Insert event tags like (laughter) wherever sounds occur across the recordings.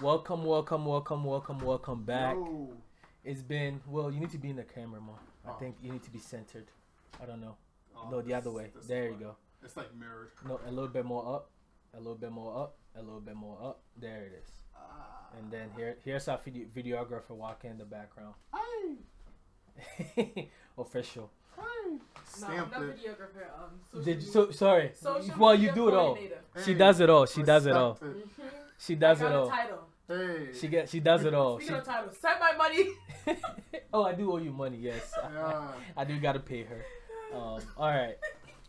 Welcome, welcome, welcome, welcome, welcome back. Yo. It's been well. You need to be in the camera more. I Oh. think you need to be centered. I don't know. Oh, no, the other way. There you one. go. It's like mirrored. No, a little bit more up. A little bit more up. A little bit more up. There it is. Ah. And then here, here's our video, videographer walking in the background. Hey, (laughs) Official. hey. No, I'm not it. videographer. Um, social Did you, so sorry. social well, you do it all. coordinator. She does it all. She does it all. it. Mhm. She does I it all. title. Hey. She get. She does it all. Speaking She, of titles, send my money. (laughs) oh, I do owe you money. Yes, Yeah. (laughs) I do gotta pay her. Um, all right.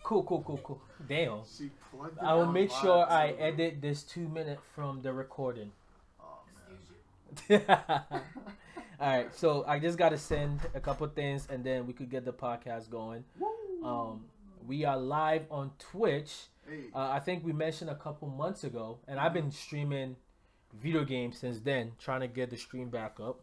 Cool, cool, cool, cool. Damn. She plugged I will make live, sure I edit this two minute from the recording. Oh. Excuse you. (laughs) All right, so I just gotta send a couple things, and then we could get the podcast going. Woo. Um, we are live on Twitch. hey. Uh, I think we mentioned a couple months ago, and I've been streaming video game since then, trying to get the stream back up.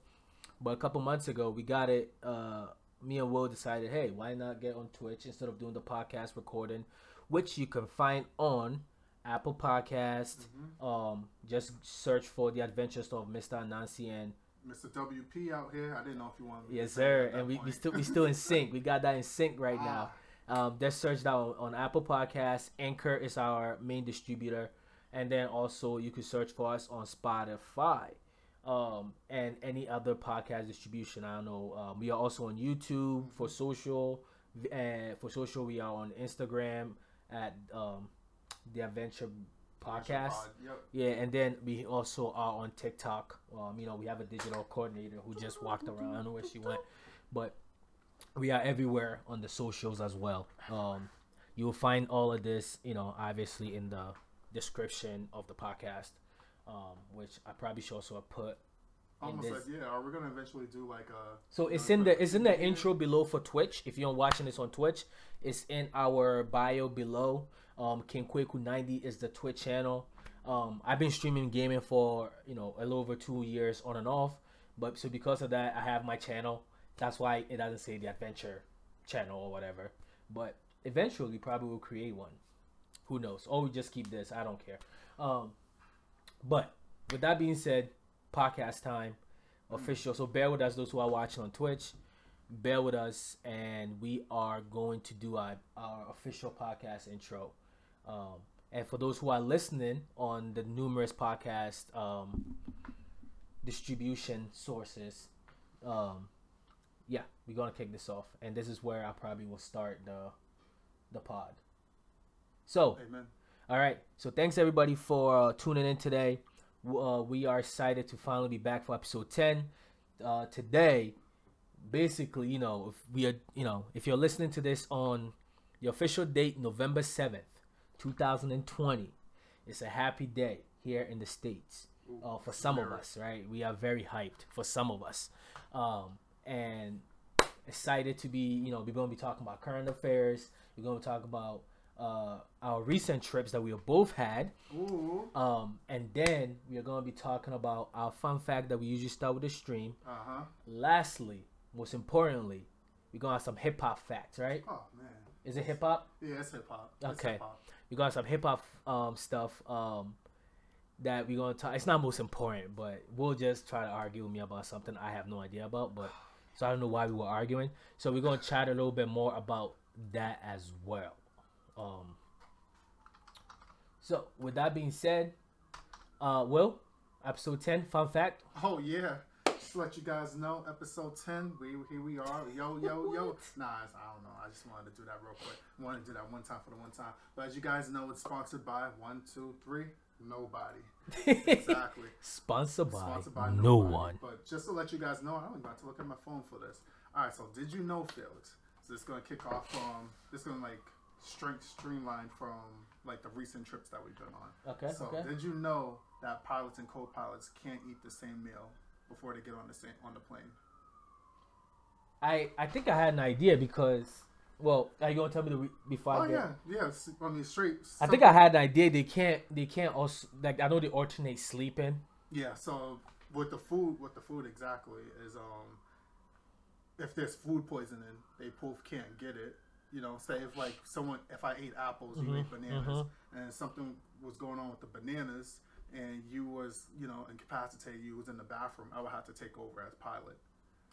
But a couple months ago, we got it. Uh, me and Will decided, hey, why not get on Twitch instead of doing the podcast recording, which you can find on Apple Podcast. Mhm. Um, just search for the Adventures of Mr. Anansi and Mr. WP out here. I didn't know if you wanted. yes, sir. And we, we still we still in (laughs) sync. We got that in sync right now. Ah, Um, just search that on, on Apple Podcasts. Anchor is our main distributor, and then also you can search for us on Spotify, um, and any other podcast distribution. I don't know. Um, we are also on YouTube for social, and for social we are on Instagram at um, the Adventure Podcast. Pod, Yep. Yeah, and then we also are on TikTok. Um, you know, we have a digital coordinator who just walked around. I don't know where she went, but we are everywhere on the socials as well. Um, you will find all of this, you know, obviously in the description of the podcast, um, which I probably should also put. Almost like yeah. Are we gonna eventually do like a? So it's in the it's in the intro below for Twitch. If you're watching this on Twitch, it's in our bio below. Um, King Kweku 90 is the Twitch channel. Um, I've been streaming gaming for you know a little over two years on and off, but so because of that, I have my channel. That's why it doesn't say the adventure channel or whatever. But eventually, probably will create one. Who knows? Or we just keep this. I don't care. Um, but with that being said, podcast time official. So bear with us, those who are watching on Twitch. Bear with us, and we are going to do our, our official podcast intro. Um, and for those who are listening on the numerous podcast um, distribution sources, um, yeah, we're gonna kick this off, and this is where I probably will start the the pod. So, Amen. all right. So thanks everybody for uh, tuning in today. Uh, we are excited to finally be back for episode 10. Uh, today, basically, you know, if we are, you know, if you're listening to this on the official date, November 7th, 2020, it's a happy day here in the States. Uh, for some of us, right? We are very hyped for some of us. Um, and excited to be, you know, we're going to be talking about current affairs. We're going to talk about uh, our recent trips that we have both had. Ooh. Um, and then we are going to be talking about our fun fact that we usually start with the stream. Uh huh. Lastly, most importantly, we're going to have some hip hop facts, right? Oh man. Is it hip hop? Yeah, it's hip hop. Okay. hip-hop. We got some hip hop um, stuff um, that we're going to talk. It's not most important, but we'll just try to argue with me about something I have no idea about. But so I don't know why we were arguing. So we're going to chat a little bit more about that as well. Um, so with that being said, uh, Will, episode ten, fun fact. Oh yeah. Just to let you guys know, episode ten. We here we are. Yo yo yo. (laughs) Nah, it's- I don't know. I just wanted to do that real quick. wanted to do that one time for the one time. But as you guys know, it's sponsored by one, two, three. Nobody. Exactly. (laughs) Sponsored by, Sponsored by no nobody. one. But just to let you guys know, I'm about to look at my phone for this. All right. So did you know, Felix? So this is gonna kick off from. This is gonna like strength streamlined from like the recent trips that we've been on. Okay, So okay. did you know that pilots and co-pilots can't eat the same meal before they get on the same on the plane? I I think I had an idea because, well, are you gonna tell me the re- before I Oh get? yeah, yeah. s- I mean, straight. I think I had an idea. They can't. They can't also like. I know they alternate sleeping. Yeah. So with the food, with the food exactly is um, if there's food poisoning, they both can't get it. You know, say if like someone, if I ate apples, you Mhm, ate bananas, mhm. and something was going on with the bananas, and you was you know incapacitated, you was in the bathroom, I would have to take over as pilot.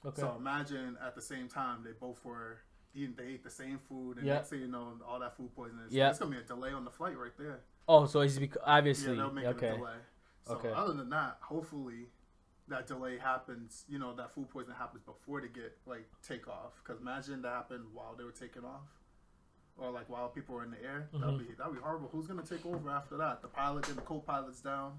Okay. So imagine at the same time they both were eating, they ate the same food, and Yeah. next thing you know, all that food poisoning. Yeah. It's gonna be a delay on the flight right there. oh, so it's because obviously Yeah, they'll make it a okay. delay. So Okay. other than that, hopefully that delay happens. You know that food poisoning happens before they get like take off. Because imagine that happened while they were taking off, or like while people were in the air. Mm-hmm. That'd be that'd be horrible. Who's gonna take over after that? The pilot and the co-pilot's down.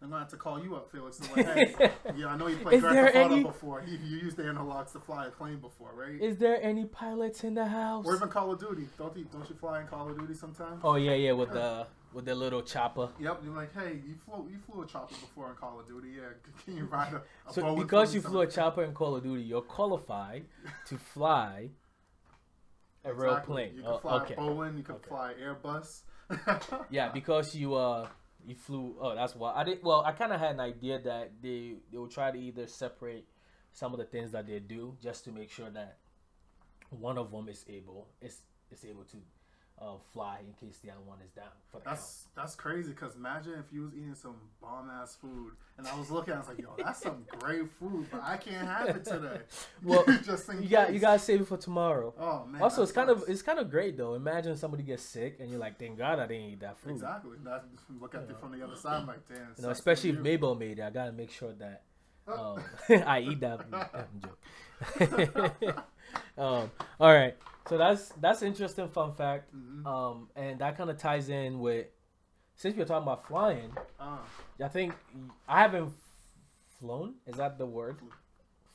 I'm gonna have to call you up, Felix. And like, hey, (laughs) yeah, I know you played Is Grand Theft Auto any- before. You, you used the analogs to fly a plane before, right? Is there any pilots in the house? or even Call of Duty. Don't you don't you fly in Call of Duty sometimes? Oh yeah, yeah, with the with the little chopper. Yep, you're like, hey, you flew you flew a chopper before in Call of Duty. Yeah, (laughs) can you ride a, a So because you flew a chopper in Call of Duty, you're qualified to (laughs) fly a real plane. You can Oh, fly okay. Boeing. You can Okay. fly Airbus. (laughs) Yeah, because you uh you flew. Oh, that's why I did. Well, I kind of had an idea that they they will try to either separate some of the things that they do just to make sure that one of them is able is is able to uh, fly in case the other one is down for the count. That's that's crazy. Cause imagine if you was eating some bomb ass food, and I was looking, I was like, yo, that's some great food, but I can't have it today. (laughs) Well, (laughs) just You got you gotta save it for tomorrow. Oh man. Also, it's kind of it's kind of great though. Imagine somebody gets sick and you're like, "Thank God I didn't eat that food." exactly. That, look at You it from the other side, like damn. You know, especially if. Mabel made it, I gotta make sure that Oh. um, (laughs) I eat that. I'm joking. um, all right, so that's that's interesting fun fact, Mhm. um, and that kind of ties in with since we're talking about flying. Ah, I think I haven't flown. Is that the word? Flew.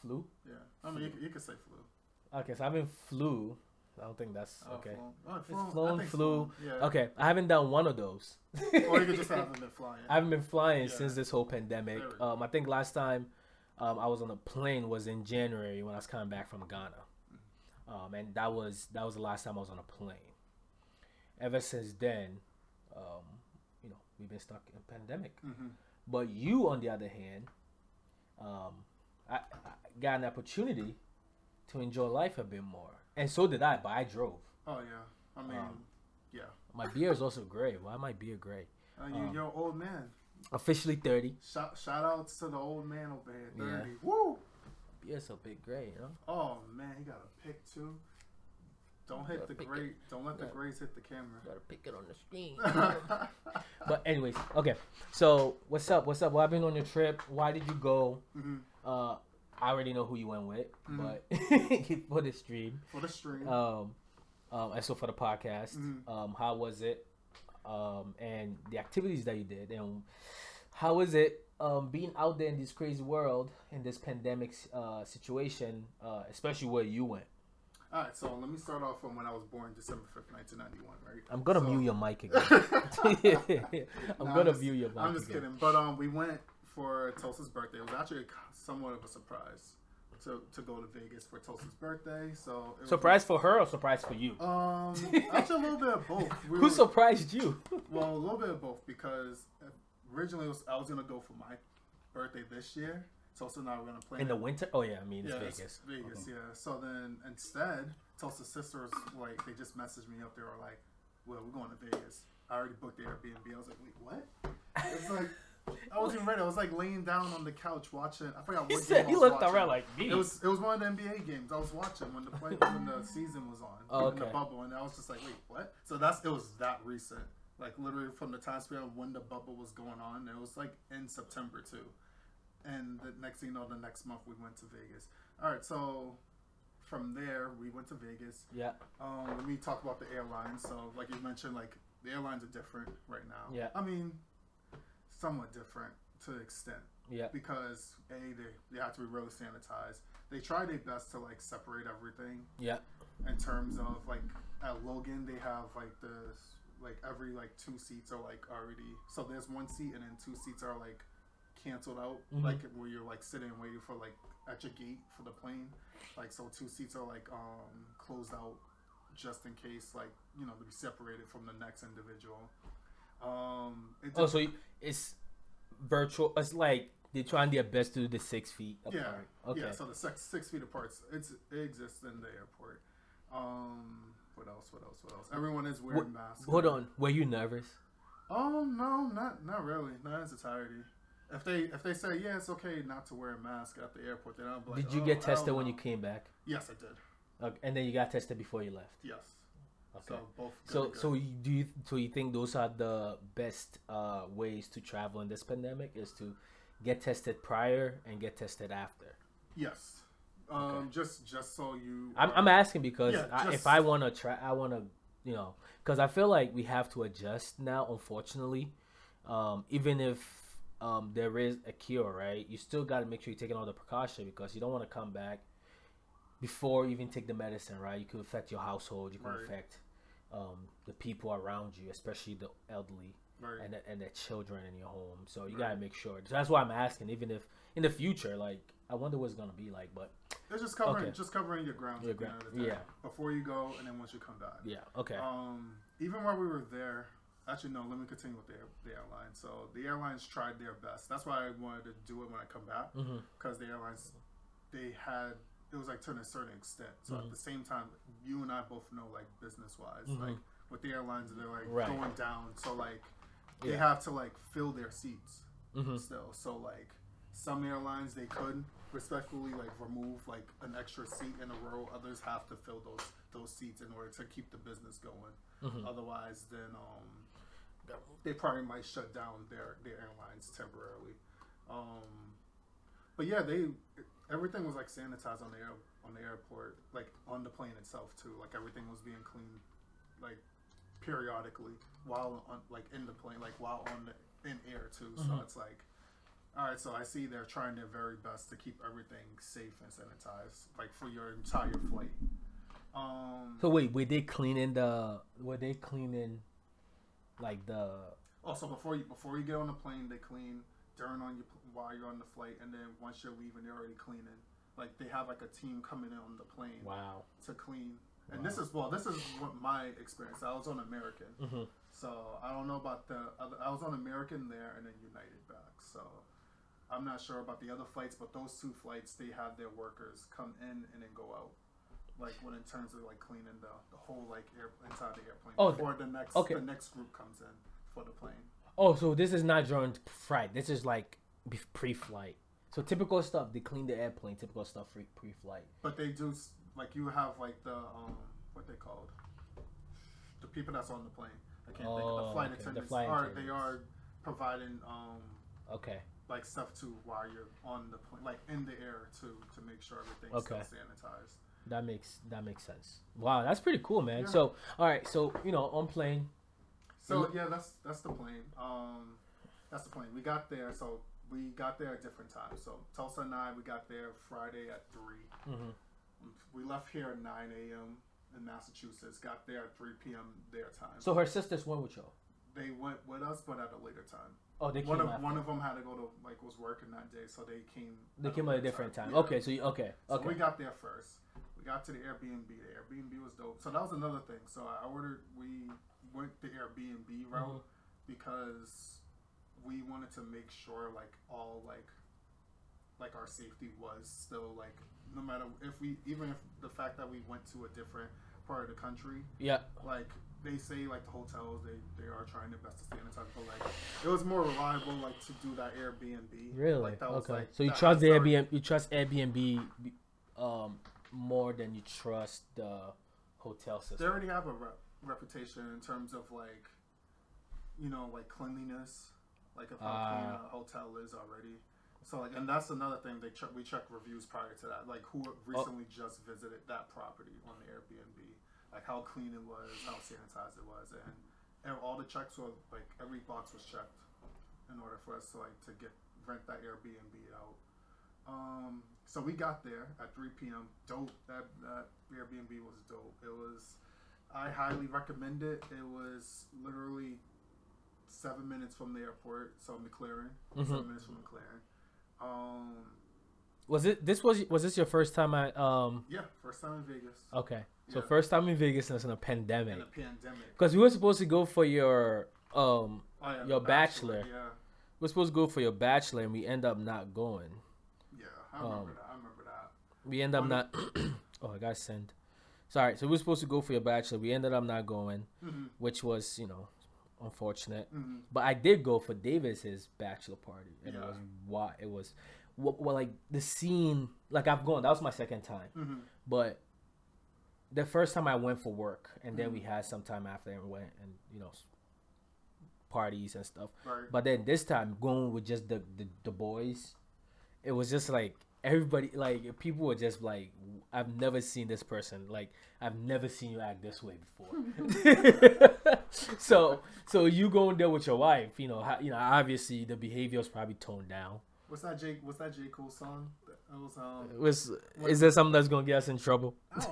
Flew. yeah. I mean, you, you could say flu. Okay, so I haven't flew. I don't think that's Oh, okay. flown. Oh, It's flown. I flown, flew. flown. Yeah. Okay, I haven't done one of those. (laughs) Or you could just (laughs) haven't been flying. I haven't been flying Yeah. since this whole pandemic. We. Um, I think last time um, I was on a plane was in January when I was coming back from Ghana, um, and that was that was the last time I was on a plane. Ever since then, um, you know, we've been stuck in a pandemic. hmm But you, on the other hand, um, I, I got an opportunity to enjoy life a bit more, and so did I. But I drove. Oh yeah. I mean, Um, yeah. My beer is also gray. Why my beer gray? Uh, you, um, you're an old man. Officially thirty. Shout, shout outs to the old man over here. Yeah. 30. Woo! Beer's a bit gray, you know. Oh man, he got a pick too. Don't hit the gray. Don't let the Gotta- grays hit the camera. Gotta pick it on the screen. (laughs) but anyways, okay. So what's up? What's up? What happened on your trip? Why did you go? hmm Uh, I already know who you went with, Mhm. but (laughs) for the stream, For the stream. um, um, and so for the podcast, Mhm. um, how was it? Um, and the activities that you did, and how was it um being out there in this crazy world in this pandemic uh situation, uh, especially where you went? All right, so let me start off from when I was born, December fifth, nineteen ninety one. Right. I'm gonna So- mute your mic (laughs) again. (laughs) I'm Nah, gonna just- mute your mic I'm just again. kidding. But um, we went for Tulsa's birthday. It was actually somewhat of a surprise to to go to Vegas for Tulsa's birthday. So it was- Surprise for her or surprise for you? Um, actually a little bit of both. (laughs) We Who were- surprised you? Well, a little bit of both because originally was, I was gonna go for my birthday this year. Tulsa and I were gonna play In the winter? Oh yeah, I mean it's yeah, Vegas. Vegas. Vegas, yeah. So then instead, Tulsa's sisters like they just messaged me up. They were like, "Well, we're going to Vegas. I already booked the Airbnb." I was like, "Wait, what?" It's like I wasn't even ready. I was like laying down on the couch watching. I forgot (laughs) He what said game I he looked watching. around like me. It was it was one of the NBA games I was watching when the play, when the (laughs) season was on Oh, in the bubble, and I was just like, wait, what? So that's it was that recent, like literally from the time span when the bubble was going on. It was like in September too, and the next thing you know, the next month we went to Vegas. All right, so from there we went to Vegas. yeah, Um, let me talk about the airlines. So like you mentioned, like the airlines are different right now. Yeah. I mean, somewhat different to an extent yeah, because a they, they have to be really sanitized. They try their best to like separate everything yeah. in terms of like at Logan they have like the like every like two seats are like already so there's one seat and then two seats are like canceled out Mhm. like where you're like sitting and waiting for like at your gate for the plane like so two seats are like um closed out just in case like you know to be separated from the next individual um it Oh, so you- it's virtual. It's like they're trying their best to do the six feet Yeah. Okay. Yeah, so the six, six feet apart, it's it exists in the airport. Um, what else? What else? What else? Everyone is wearing masks. Hold on. Were you nervous? Oh no, not not really, not in its entirety. If they if they say yeah, it's okay not to wear a mask at the airport, then be like, Did you "Oh, get tested when you came back? Yes, I did. Okay, and then you got tested before you left. Yes. Okay. So both. So, so you, do you so you think those are the best uh, ways to travel in this pandemic is to get tested prior and get tested after? yes. Um, just just so you. I'm, I'm asking because Yeah, I, just- if I want to try, I want to, you know, because I feel like we have to adjust now. Unfortunately, um, even if um, there is a cure, right? You still got to make sure you're taking all the precaution because you don't want to come back before you even take the medicine, right? You could affect your household. You could Right. affect um, the people around you, especially the elderly Right. and the, and the children in your home. So you Right. gotta make sure. So that's why I'm asking. Even if in the future, like I wonder what it's gonna be like. But It's just covering Okay. just covering your grounds Your at the ground- end of the day. yeah. Before you go, and then once you come back. yeah, okay. Um, even while we were there, actually no. Let me continue with the, air, the airline. So the airlines tried their best. That's why I wanted to do it when I come back because the airlines they had it was like to a certain extent. So Mhm. at the same time, you and I both know like business wise, Mhm. like with the airlines, they're like Right. going down. So like they Yeah. have to like fill their seats hmm still. So like some airlines they could respectfully like remove like an extra seat in a row. Others have to fill those those seats in order to keep the business going. hmm Otherwise, then um, they probably might shut down their their airlines temporarily. Um, but yeah, they everything was like sanitized on the air on the airport, like on the plane itself too. Like everything was being cleaned, like periodically while on like in the plane, like while on the in air too. So Mhm. it's like. All right, so I see they're trying their very best to keep everything safe and sanitized, like for your entire flight. Um, So wait, were they cleaning the? Were they cleaning, like the? Also, before you before you get on the plane, they clean during on you while you're on the flight, and then once you're leaving, they're already cleaning. Like they have like a team coming in on the plane Wow. to clean. And this is well, this is what my experience. I was on American, hmm so I don't know about the other. I was on American there, and then United back. So I'm not sure about the other flights, but those two flights, they have their workers come in and then go out. Like when in terms of like cleaning the, the whole like air inside the airplane Oh, before the next okay. the next group comes in for the plane. Oh, so this is not during flight. This is like pre-flight. So typical stuff. They clean the airplane. Typical stuff pre- pre-flight. But they do like you have like the um what they called the people that's on the plane. I can't think of Oh, the flight okay, the attendants flight are they are providing um Okay. Like stuff too while you're on the plane, like in the air to to make sure everything's Okay. sanitized. That makes that makes sense. Wow, that's pretty cool, man. Yeah. So, all right, so you know, on plane. So yeah, that's that's the plane. Um, that's the plane. We got there, so we got there at different times. So Tulsa and I, we got there Friday at 3 Mhm. We left here at nine a.m. in Massachusetts. Got there at three p.m. their time. So her sisters went with you. They went with us, but at a later time. Oh, they came One of after. one of them had to go to like was working that day, so they came. They came at a different time. Yeah. Okay, so you, okay, So okay. we got there first. We got to the Airbnb. The Airbnb was dope. So that was another thing. So I ordered. We went the Airbnb route Mhm. because we wanted to make sure like all like like our safety was still like no matter if we even if the fact that we went to a different part of the country yeah. like they say like the hotels they they are trying their best to sanitize but like it was more reliable like to do that Airbnb Really? like that was okay. like so you trust the Airbnb? You trust Airbnb, um, more than you trust the hotel system? they already have a rep- reputation in terms of like you know like cleanliness like of how clean Ah. a hotel is already so like and that's another thing they check we check reviews prior to that like who Oh. recently just visited that property on the airbnb like how clean it was how sanitized it was and, and all the checks were like every box was checked in order for us to like to get rent that airbnb out um so we got there at 3 p.m dope that that airbnb was dope it was I highly recommend it. It was literally seven minutes from the airport, so McCarran. Mhm. Seven minutes from McCarran. Um, Was it? This was was this your first time at um? yeah, first time in Vegas Okay, so Yeah. first time in Vegas since in a pandemic. in a pandemic. Because we were supposed to go for your um, Oh, yeah, Your The bachelor. Yeah, we are supposed to go for your bachelor, and we end up not going. yeah, I remember Um, that. I remember that. We end up not. (clears throat) oh, I got sent. Sorry. So we were supposed to go for your bachelor. We ended up not going, hmm which was you know unfortunate. Mhm. But I did go for Davis's bachelor party, and it was why it was, well, like the scene. Like I've gone. That was my second time, Mhm. but the first time I went for work, and then we Mhm. had some time after and went and you know parties and stuff. Right. But then this time going with just the the, the boys, it was just like everybody like people were just like I've never seen this person like I've never seen you act this way before. (laughs) (laughs) so so you going there with your wife, you know, how, you know obviously the behavior was probably toned down. What's that Jake? What's that J Cole song? It was um. Was is there something that's gonna get us in trouble? Oh.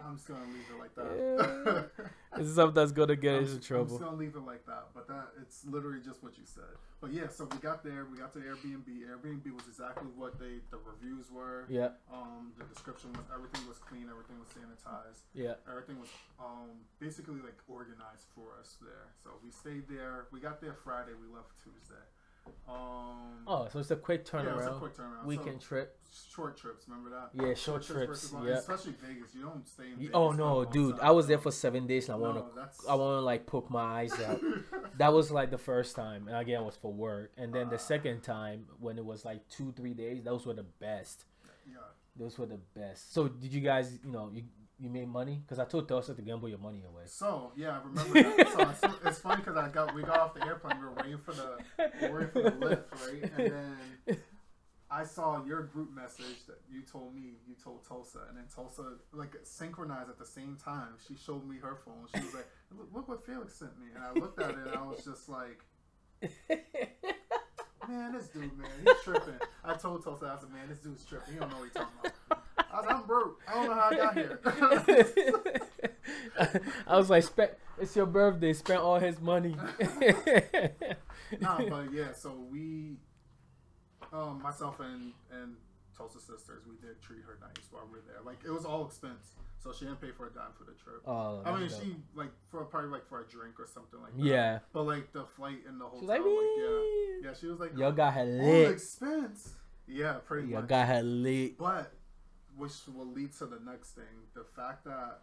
I'm just gonna leave it like that. that. Is something that's gonna get us in trouble? I'm just gonna leave it like that. But that it's literally just what you said. But yeah, so we got there. We got to Airbnb. Airbnb was exactly what they the reviews were. Yeah, Um, the description was everything was clean. Everything was sanitized. yeah. Everything was um basically like organized for us there. So we stayed there. We got there Friday. We left Tuesday. Um. Oh, so it's a quick yeah, it was a turnaround, quick turnaround. weekend trip. Short trips. Remember that? Yeah, short trips. long- Yeah. Especially Vegas. You don't stay in Vegas. Oh no, dude! I was there for seven days, and I want to, No, I want to like poke my eyes out. (laughs) that was like the first time, and again it was for work. And then the Ah. second time, when it was like two, three days, those were the best. Yeah. Those were the best. So did you guys, you know, you you made money? Because I told Tulsa to gamble your money away. So yeah, I remember that. So it's, it's funny because I got we got off the airplane. We were waiting for the waiting for the lift, right? And then I saw your group message that you told me you told Tulsa, and then Tulsa like synchronized at the same time. She showed me her phone. She was like, "Look, look what Felix sent me," and I looked at it and I was just like. Man, this dude, man, he's tripping. I told Tulsa, I said, man, this dude's tripping. He don't know what he's talking about. I was, I'm broke. I don't know how I got here. (laughs) I was like, "Spent it's your birthday. Spent all his money." (laughs) nah, but (laughs) yeah, so we, um, myself and and Tulsa sisters, we did treat her nice while we were there. Like it was all expense, so she didn't pay for a dime for the trip. oh, I mean, dope. she like for probably like for a drink or something like that. yeah. But like the flight and the hotel, like, like, yeah, yeah, she was like, Y'all got her all expense. Yeah, pretty Y'all much. got her lit. But which will lead to the next thing: the fact that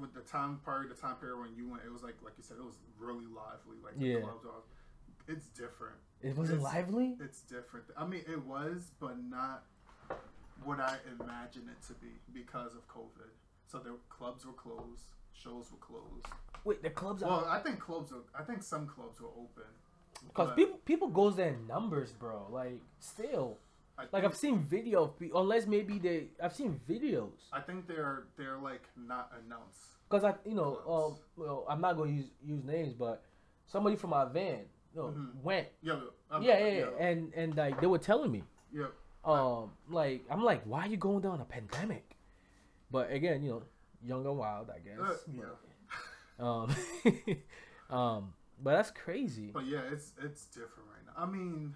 with the time prior, the time period when you went, it was like like you said, it was really lively. Like the Yeah. it's different. It wasn't lively. It's different. I mean, it was, but not what I imagined it to be because of COVID. So the clubs were closed, shows were closed. Wait, the clubs are Well, I think clubs are. I think some clubs were open. because people people goes there in numbers, bro. Like still, I like I've seen video of people. Unless maybe they, I've seen videos. I think they're they're like not announced. Cause I, you know, um, well, I'm not gonna use use names, but somebody from our van, you know, Mhm. went. Yeah, Yeah, yeah, yeah, and and like they were telling me, yeah. um, like I'm like, why are you going down a pandemic? But again, you know, young and wild, I guess. Uh, but, yeah. (laughs) Um, (laughs) um, but that's crazy. But yeah, it's it's different right now. I mean,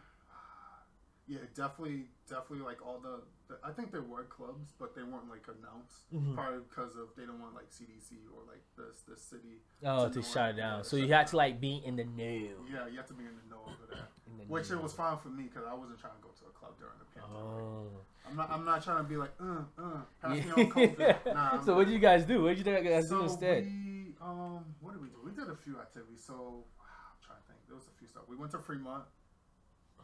yeah, definitely, definitely like all the, the I think there were clubs, but they weren't like announced. Mhm. Probably because of they don't want like CDC or like this the city. Oh, to to shut it down. So you had to like be in the know. Yeah, you have to be in the know over there. (laughs) Which know. it was fine for me because I wasn't trying to go to a club during the pandemic. Oh. I'm not. I'm not trying to be like, uh, uh, pass me on COVID. (laughs) Nah. I'm so what did you guys do? What did you guys do so instead? we um what did we do? We did a few activities. So (sighs) I'm trying to think. There was a few stuff. We went to Fremont,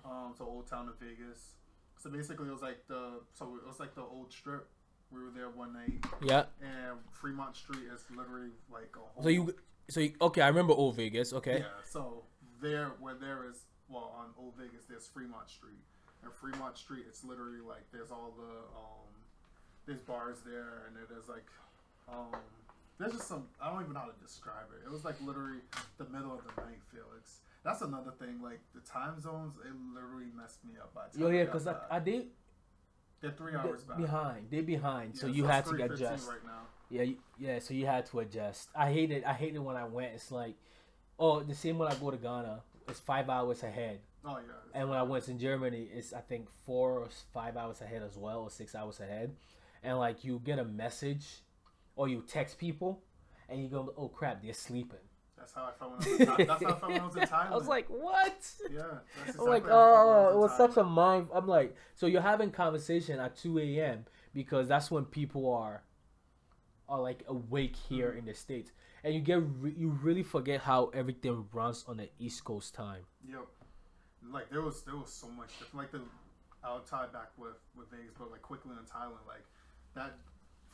um, to Old Town of Vegas. So basically, it was like the so it was like the old strip. We were there one night, Yeah. and Fremont Street is literally like a whole. So you, so you, okay, I remember Old Vegas. Okay. Yeah. So there, where there is well on Old Vegas, there's Fremont Street, and Fremont Street, it's literally like there's all the um, there's bars there, and there's like um, there's just some I don't even know how to describe it. It was like literally the middle of the night, Felix. That's another thing. Like the time zones, it literally messed me up. By the time Yo, I yeah, because I, did they're three they- hours back. behind. They're behind. so you it's had to adjust. right now. Yeah, yeah. So you had to adjust. I hated. I hated when I went. It's like, oh, the same when I go to Ghana. It's five hours ahead, Oh yeah. and when I went to Germany, it's I think four or five hours ahead as well, or six hours ahead. And like you get a message, or you text people, and you go, oh crap, they're sleeping. That's how I felt when I was in Thailand. That's how I felt when I was in Thailand. (laughs) I was like, what? yeah. Like, exactly how I felt when I oh, it was such a mind. I'm like, so you're having conversation at 2 a.m. because that's when people are, are like awake here Mm-hmm. in the states. and you get re- you really forget how everything runs on the East Coast time. Yep. Like there was there was so much different. Like the I'll tie back with with Vegas, but like quickly in Thailand, like that.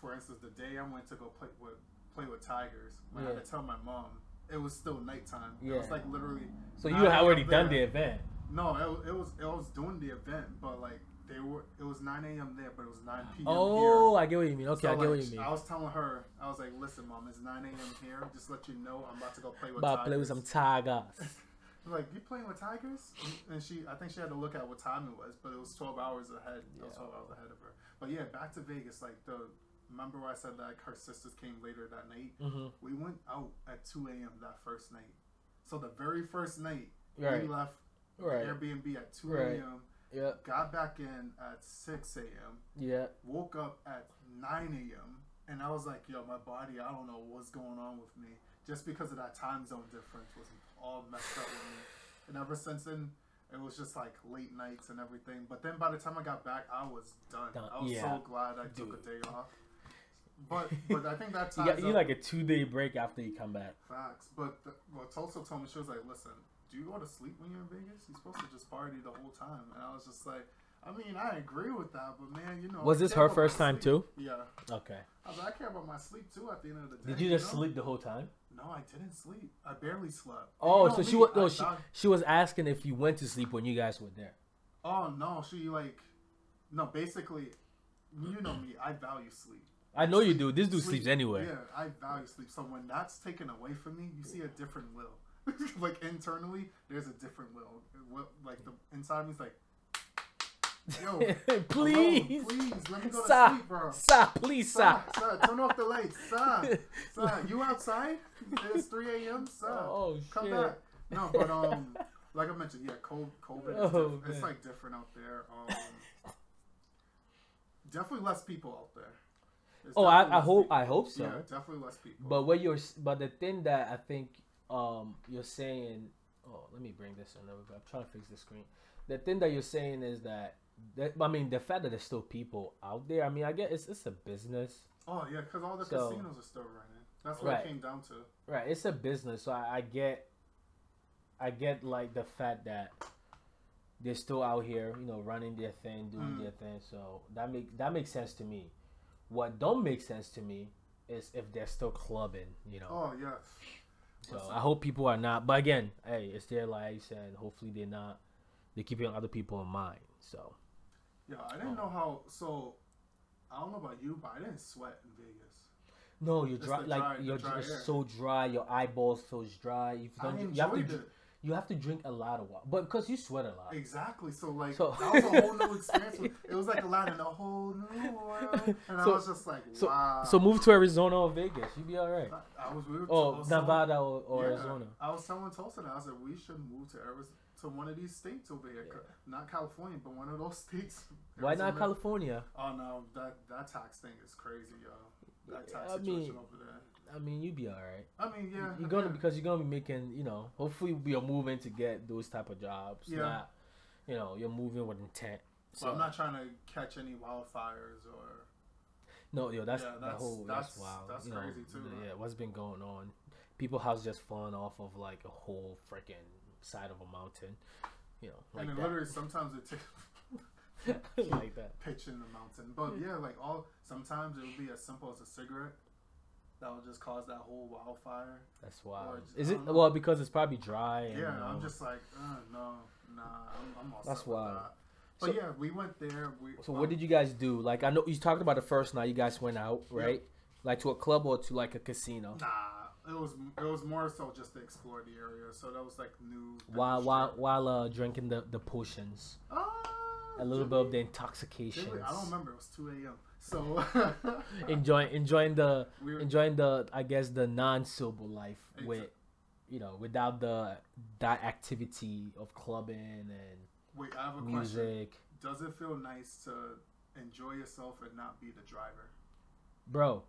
For instance, the day I went to go play with play with Tigers, when I Yeah. had to tell my mom, it was still nighttime. It Yeah. was like literally. So you had already done the event. No, it, it was it was doing the event, but like they were. It was 9 a.m. there, but it was 9 p.m. Oh, here. I get what you mean. Okay, So, I get like, what you mean. I was telling her, I was like, "Listen, mom, it's 9 a.m. here. Just let you know, I'm about to go play with About to Tigers." play with some tigers. (laughs) Like you playing with tigers, and she, I think she had to look at what time it was, but it was twelve hours ahead. I was Yeah. twelve hours ahead of her. But yeah, back to Vegas. Like the, remember where I said like her sisters came later that night? hmm We went out at two a.m. that first night. So the very first night, Right. we left Right. Airbnb at two Right. a.m. Yeah. Got back in at six a.m. Yeah. Woke up at nine a.m. And I was like, yo, my body, I don't know what's going on with me. Just because of that time zone difference was all messed up with me. And ever since then, it was just like late nights and everything. But then by the time I got back, I was done. Done. I was Yeah. so glad I took a day off. But but I think that (laughs) You ties got you up like a two day break after you come back. facts. But the, well, Tulsa told me she was like, listen, do you go to sleep when you're in Vegas? You're supposed to just party the whole time. And I was just like, I mean, I agree with that, but man, you know. Was this her first time sleep. too? Yeah. Okay. I was like, I care about my sleep too. At the end of the day. Did you just know? sleep the whole time? No, I didn't sleep. I barely slept. Oh, You know so she was no, she, thought- she was asking if you went to sleep when you guys were there. Oh no, she like, no. Basically, you know me. I value sleep. I know you do. This dude Sleep- sleeps anyway. Yeah, I value sleep. So when that's taken away from me, you see a different will. (laughs) like internally, there's a different will. Like the inside of me's like, yo, (laughs) please, hello, please, let me go to sleep, bro. sir, please, sir. Sir, sir, turn off the lights, sir. (laughs) Sir, you outside? It's 3 a.m., sir. Oh Come shit. back. No, but um, like I mentioned, yeah, COVID, COVID is Oh, diff- it's like different out there. Um, definitely less people out there. There's Oh, I, I hope people. I hope so. Yeah, definitely less people. But what you're but the thing that I think um you're saying oh let me bring this another I'm trying to fix the screen. The thing that you're saying is that that I mean the fact that there's still people out there. I mean I guess it's it's a business. oh yeah, because all the So- casinos are still running. That's what Right. it came down to. Right, it's a business, so I, I get, I get like the fact that they're still out here, you know, running their thing, doing Mm. their thing. So that make that makes sense to me. What don't make sense to me is if they're still clubbing, you know. Oh yeah. so listen. I hope people are not. But again, hey, it's their lives, and hopefully they're not. They're keeping other people in mind. So Yeah, I didn't Oh. know um, how. So I don't know about you, but I didn't sweat in Vegas. no, you're It's dry. Like dry- you're dry air. so dry. Your eyeballs feels dry. If you I don't, enjoyed you have to. it. You have to drink a lot of water, but because you sweat a lot. Exactly. So like So- that was a whole new (laughs) experience. It was like a lot in a whole new world, and I was just like, So, wow. so move to Arizona or Vegas. you'd be all right. I, I was. We were Oh, Nevada or, or yeah, Arizona. I was telling Tulsa that I was like, we should move to Arizona, to one of these states over here, Yeah. not California, but one of those (laughs) states. Why not California? Oh no, that that tax thing is crazy, yo. That tax I situation mean, over there. I mean, you'd be all right. I mean, yeah, You're gonna because you're gonna be making, you know. Hopefully, you're moving to get those type of jobs. Yeah. Not, you know, you're moving with intent. So I'm not trying to catch any wildfires or. no, yo, that's Yeah, the that's- whole. That's, that's- wild. that's you know, crazy, too, the- man. Yeah, what's been going on? People house just falling off of like a whole freaking side of a mountain. You know, like and that. literally sometimes it takes (laughs) like that. (laughs) pitch in the mountain. But yeah, like all sometimes it would be as simple as a cigarette that would just cause that whole wildfire. That's wild. just- Is it well because it's probably dry? And, Yeah, I'm just like, uh, no, nah, I'm, I'm all That's wild. that. But So- yeah, we went there. We So what did you guys do? Like I know you talked about the first night you guys went out, right? Like to a club or to like a casino. Nah, it was it was more so just to explore the area. So that was like new. While while while uh, drinking the, the potions, Ah, a little bit of the intoxication. I don't remember. It was two a.m. So (laughs) Enjoying enjoying the we were, enjoying the I guess the non sober life with you know without the that activity of clubbing and wait. I have a question. music, Does it feel nice to enjoy yourself and not be the driver? bro.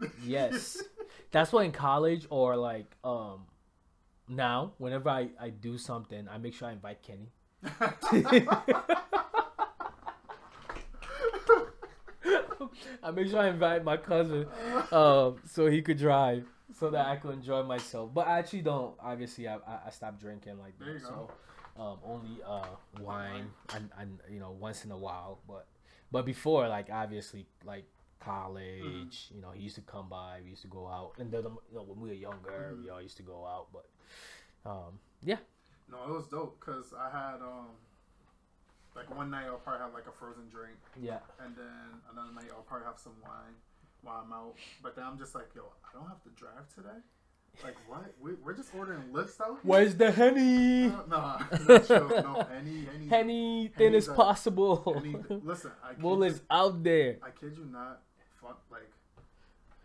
(laughs) Yes. That's why in college or like um now whenever I I do something I make sure I invite Kenny. (laughs) I make sure I invite my cousin, um, so he could drive. So that I could enjoy myself. But I actually don't. Obviously, I I, I stopped drinking like that. So um, only uh wine and, and you know once in a while. But but before like obviously like college, Mm-hmm. you know he used to come by. We used to go out, and then you know when we were younger, Mhm. we all used to go out. But um yeah, No, it was dope because I had um like one night I'll probably have like a frozen drink, yeah. and then another night I'll probably have some wine while I'm out. But then I'm just like, yo, I don't have to drive today. Like what? We, we're just ordering lifts out. here? Where's the henny? Uh, nah. No, any any Anything Henny's is a- possible. any. (laughs) Listen, I you, is out there. I kid you not. Fuck, like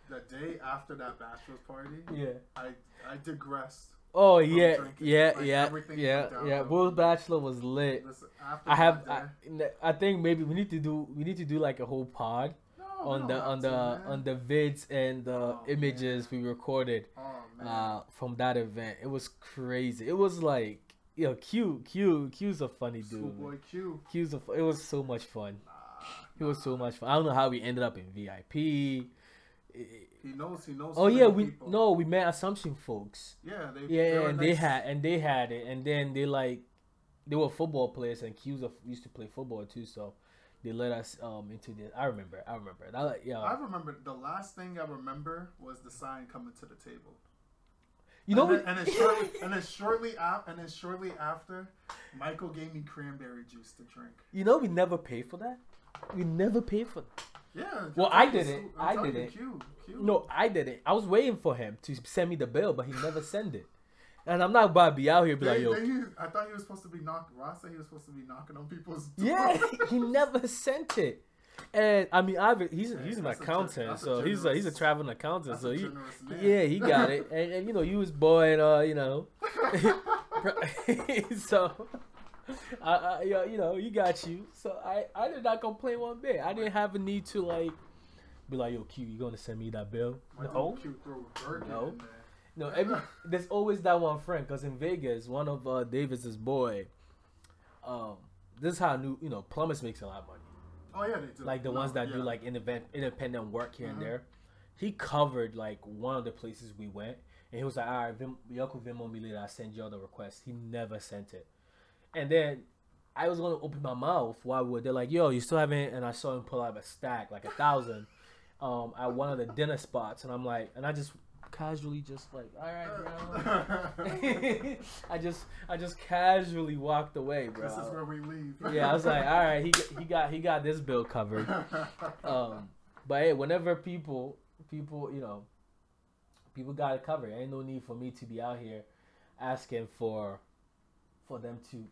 the day after that bachelor's party, Yeah. I I digressed. Oh yeah, yeah, Like, yeah, yeah, yeah. Will's Bachelor was lit. Listen, I have, I, I think maybe we need to do, we need to do like a whole pod No, on the on the man. on the vids and the Oh, images we recorded Oh man. uh from that event. It was crazy. It was like, you know, Q, Q, Q's a funny dude. Schoolboy man. Q. Q's a, it was so much fun. Nah, It was so much fun. I don't know how we ended up in VIP. He knows. He knows. Oh yeah, we people. no, we met Assumption folks. Yeah, they. Yeah, and they had and they had it, and then they like they were football players, and Q's used to play football too, so they let us um into this. I remember, I remember. I like yeah, I remember the last thing I remember was the sign coming to the table. you know, and then, and then shortly, (laughs) and then shortly after, and then shortly after, Michael gave me cranberry juice to drink. you know, we never paid for that. We never paid for. That. Yeah. Well, I didn't. I didn't. Q, Q. No, I didn't. I was waiting for him to send me the bill, but he never sent it. And I'm not about to be out here be like, yo, used- I thought he was supposed to be knocking. Ross said he was supposed to be knocking on people's. Door. (laughs) Yeah, (laughs) he never sent it. And I mean, I've, he's Yeah, he's an that's a gen- accountant, a so he's a he's a traveling accountant, so he man. yeah he got it, (laughs) and, and you know you was boy and uh you know, so I, I you know you got you, so I I did not complain one bit. I didn't have a need to like be like yo Q, you gonna send me that bill? No, Q threw a burger No. no. Every, there's always that one friend, cause in Vegas, one of uh, Davis's boy, um, this is how new you know plumbers makes a lot of money. Oh yeah, they do. like the No, ones that do yeah. like independent independent work here Mhm. and there. He covered like one of the places we went, and he was like, "All right, Vim, Yoko me later. I send you all the request." He never sent it, and then I was gonna open my mouth while we were there, like, "Yo, you still haven't?" And I saw him pull out a stack, like a thousand, um, at one of the dinner spots, and I'm like, and I just casually just like, "All right, bro." (laughs) I just I just casually walked away, bro. this is where we leave. yeah, I was like, all right, he he got he got this bill covered. Um, but hey, whenever people people you know people got it covered, ain't no need for me to be out here asking for for them to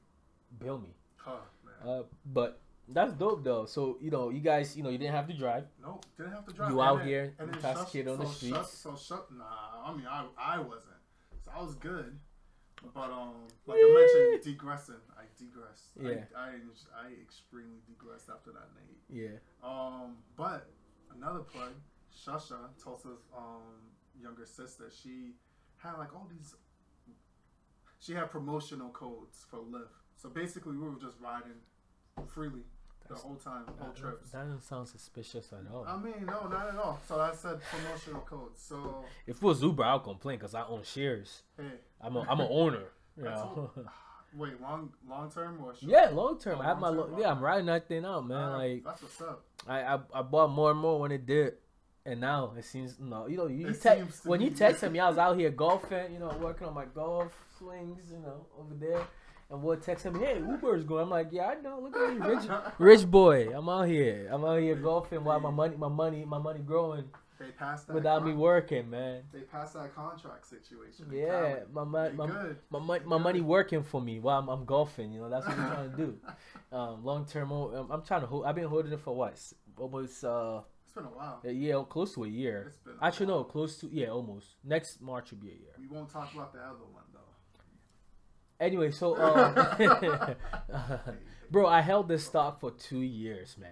bill me. oh, man. Uh, but that's dope though. So you know, you guys, you know, you didn't have to drive. Nope, didn't have to drive. You And out then- here and shut- kid on the street. Shut, so shut. Nah, I mean I I wasn't. So I was good. But um, like I mentioned, degressing. I digressed. Yeah. I, I I extremely digressed after that night. Yeah. Um, but another plug, Shasha, Tulsa's um younger sister, she had like all these. She had promotional codes for Lyft. So basically, we were just riding freely the That's- whole time, whole That, trips. that doesn't sound suspicious at all. I mean, no, not at all. So I said promotional codes. So if it was Uber, I'll complain because I own shares. hey, I'm a I'm an owner. (laughs) You know. (laughs) wait, long long term or short? Yeah, long term. Oh, I have my long-term, yeah. I'm riding that thing out, man. Alright, Like that's what's up. I, I I bought more and more when it did, and now it seems no. You know, you te- when you (laughs) texted me, I was out here golfing. You know, working on my golf swings. You know, over there, and we're texting me, "Hey, Uber's going." I'm like, "Yeah, I know. Look at me, rich (laughs) rich boy. I'm out here. I'm out here golfing while my money my money my money growing They passed that. without me working, man. They passed that contract situation. Yeah, my my They my, my, my money working for me while I'm, I'm golfing. You know, that's what we're trying to do. (laughs) Um, long term, um, I'm trying to hold. I've been holding it for what? Almost uh, It's been a while. Yeah, close to a year. It's been a Actually, while. no, close to yeah, almost. Next March will be a year. We won't talk about the other one. Anyway, so um, (laughs) (laughs) bro, I held this stock for two years, man.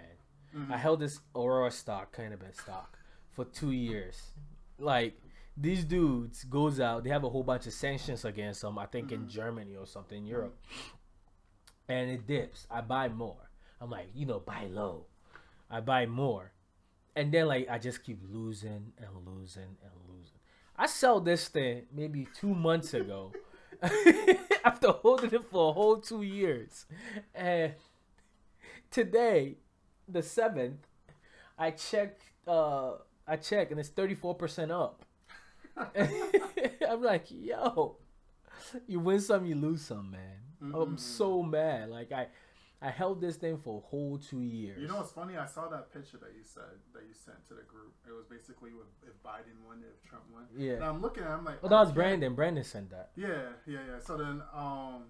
Mhm. I held this Aurora stock, kind of cannabis stock, for two years. Like these dudes goes out, they have a whole bunch of sanctions against them. I think in Mhm. Germany or something, in Europe, and it dips. I buy more. I'm like, you know, buy low. I buy more, and then like I just keep losing and losing and losing. I sell this thing maybe two months ago (laughs) (laughs) after holding it for a whole two years. And today, the seventh, I checked uh I checked and it's thirty four percent up. (laughs) I'm like, yo, you win some, you lose some, man. I'm so mad. Like I I held this thing for a whole two years. You know what's funny? I saw that picture that you said that you sent to the group. It was basically with if Biden won, if Trump won. Yeah. And I'm looking at, it, I'm like, Oh, that was. Brandon. Brandon sent that. Yeah, yeah, yeah. So then, um,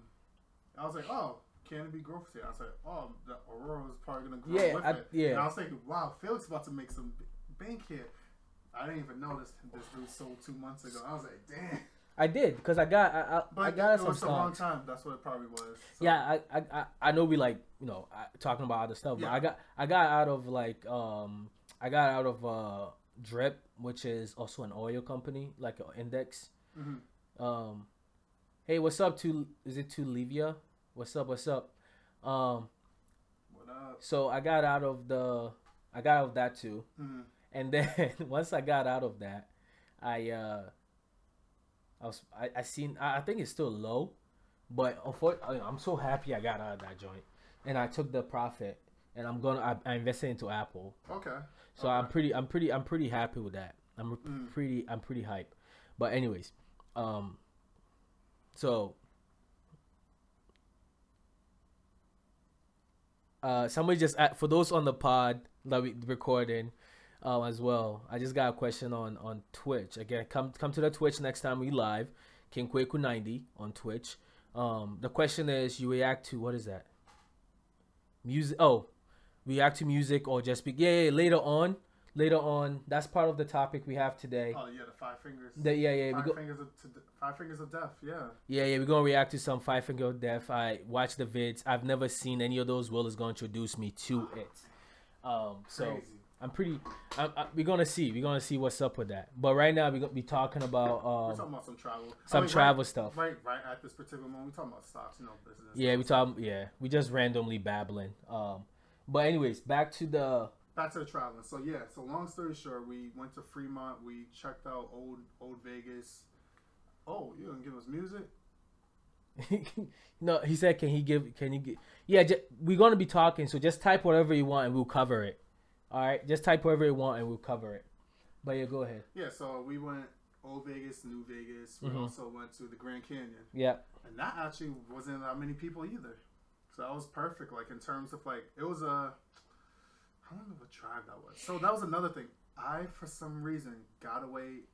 I was like, oh, can it be growth state? I was like, oh, the Aurora is probably gonna grow Yeah, with I- it. yeah. And I was thinking, wow, Felix about to make some bank here. I didn't even notice this dude sold two months ago. I was like, damn. I did because I got I, I, But I got it some was the wrong time. That's what it probably was. So- Yeah, I, I I I know we like you know talking about other stuff, but Yeah. I got I got out of like um I got out of uh Drip, which is also an oil company, like an index. Mhm. Um, hey, what's up? To is it to Livia? What's up? What's up? Um, What up? so I got out of the I got out of that too, Mhm. and (laughs) then once I got out of that, I uh I was I, I seen I, I think it's still low, but unfortunately I'm so happy I got out of that joint, and I took the profit, and I'm gonna I, I invested into Apple, Okay. so I'm pretty I'm pretty I'm pretty happy with that. I'm Mm. pretty I'm pretty hype, but anyways, um, so. Uh, somebody just a- for those on the pod that we recording, um, as well. I just got a question on on Twitch. Again, come come to the Twitch next time we live. King Kweku ninety on Twitch. Um, the question is, you react to what is that? Music. Oh, react to music or just be yeah, yeah. Later on, later on. That's part of the topic we have today. Oh yeah, the five fingers. The, yeah, yeah, five go. fingers of to, five fingers of death. Yeah. Yeah, yeah, we're gonna react to some Five Finger of Death. I watched the vids. I've never seen any of those. Will is gonna introduce me to it. Um, so Crazy. I'm pretty. I'm, I, we're gonna see. We're gonna see what's up with that. But right now we're gonna be talking about We're um, talking about some travel. some I mean, travel right, stuff. Right, right at this particular moment, we're talking about stocks, know, business. Yeah, we talk. Yeah, we just randomly babbling. Um, but anyways, back to the. Back to the traveling. So yeah, so long story short, we went to Fremont. We checked out old old Vegas. Oh, you gonna give us music? (laughs) no, he said, "Can he give? Can he give? Yeah, we're gonna be talking. So just type whatever you want, and we'll cover it. All right, just type whatever you want, and we'll cover it. But yeah, go ahead. Yeah, so we went old Vegas, New Vegas. We Mhm. also went to the Grand Canyon, Yeah. and that actually wasn't that many people either. So that was perfect. Like in terms of like, it was a. I don't know what drive that was. So that was another thing. I for some reason got away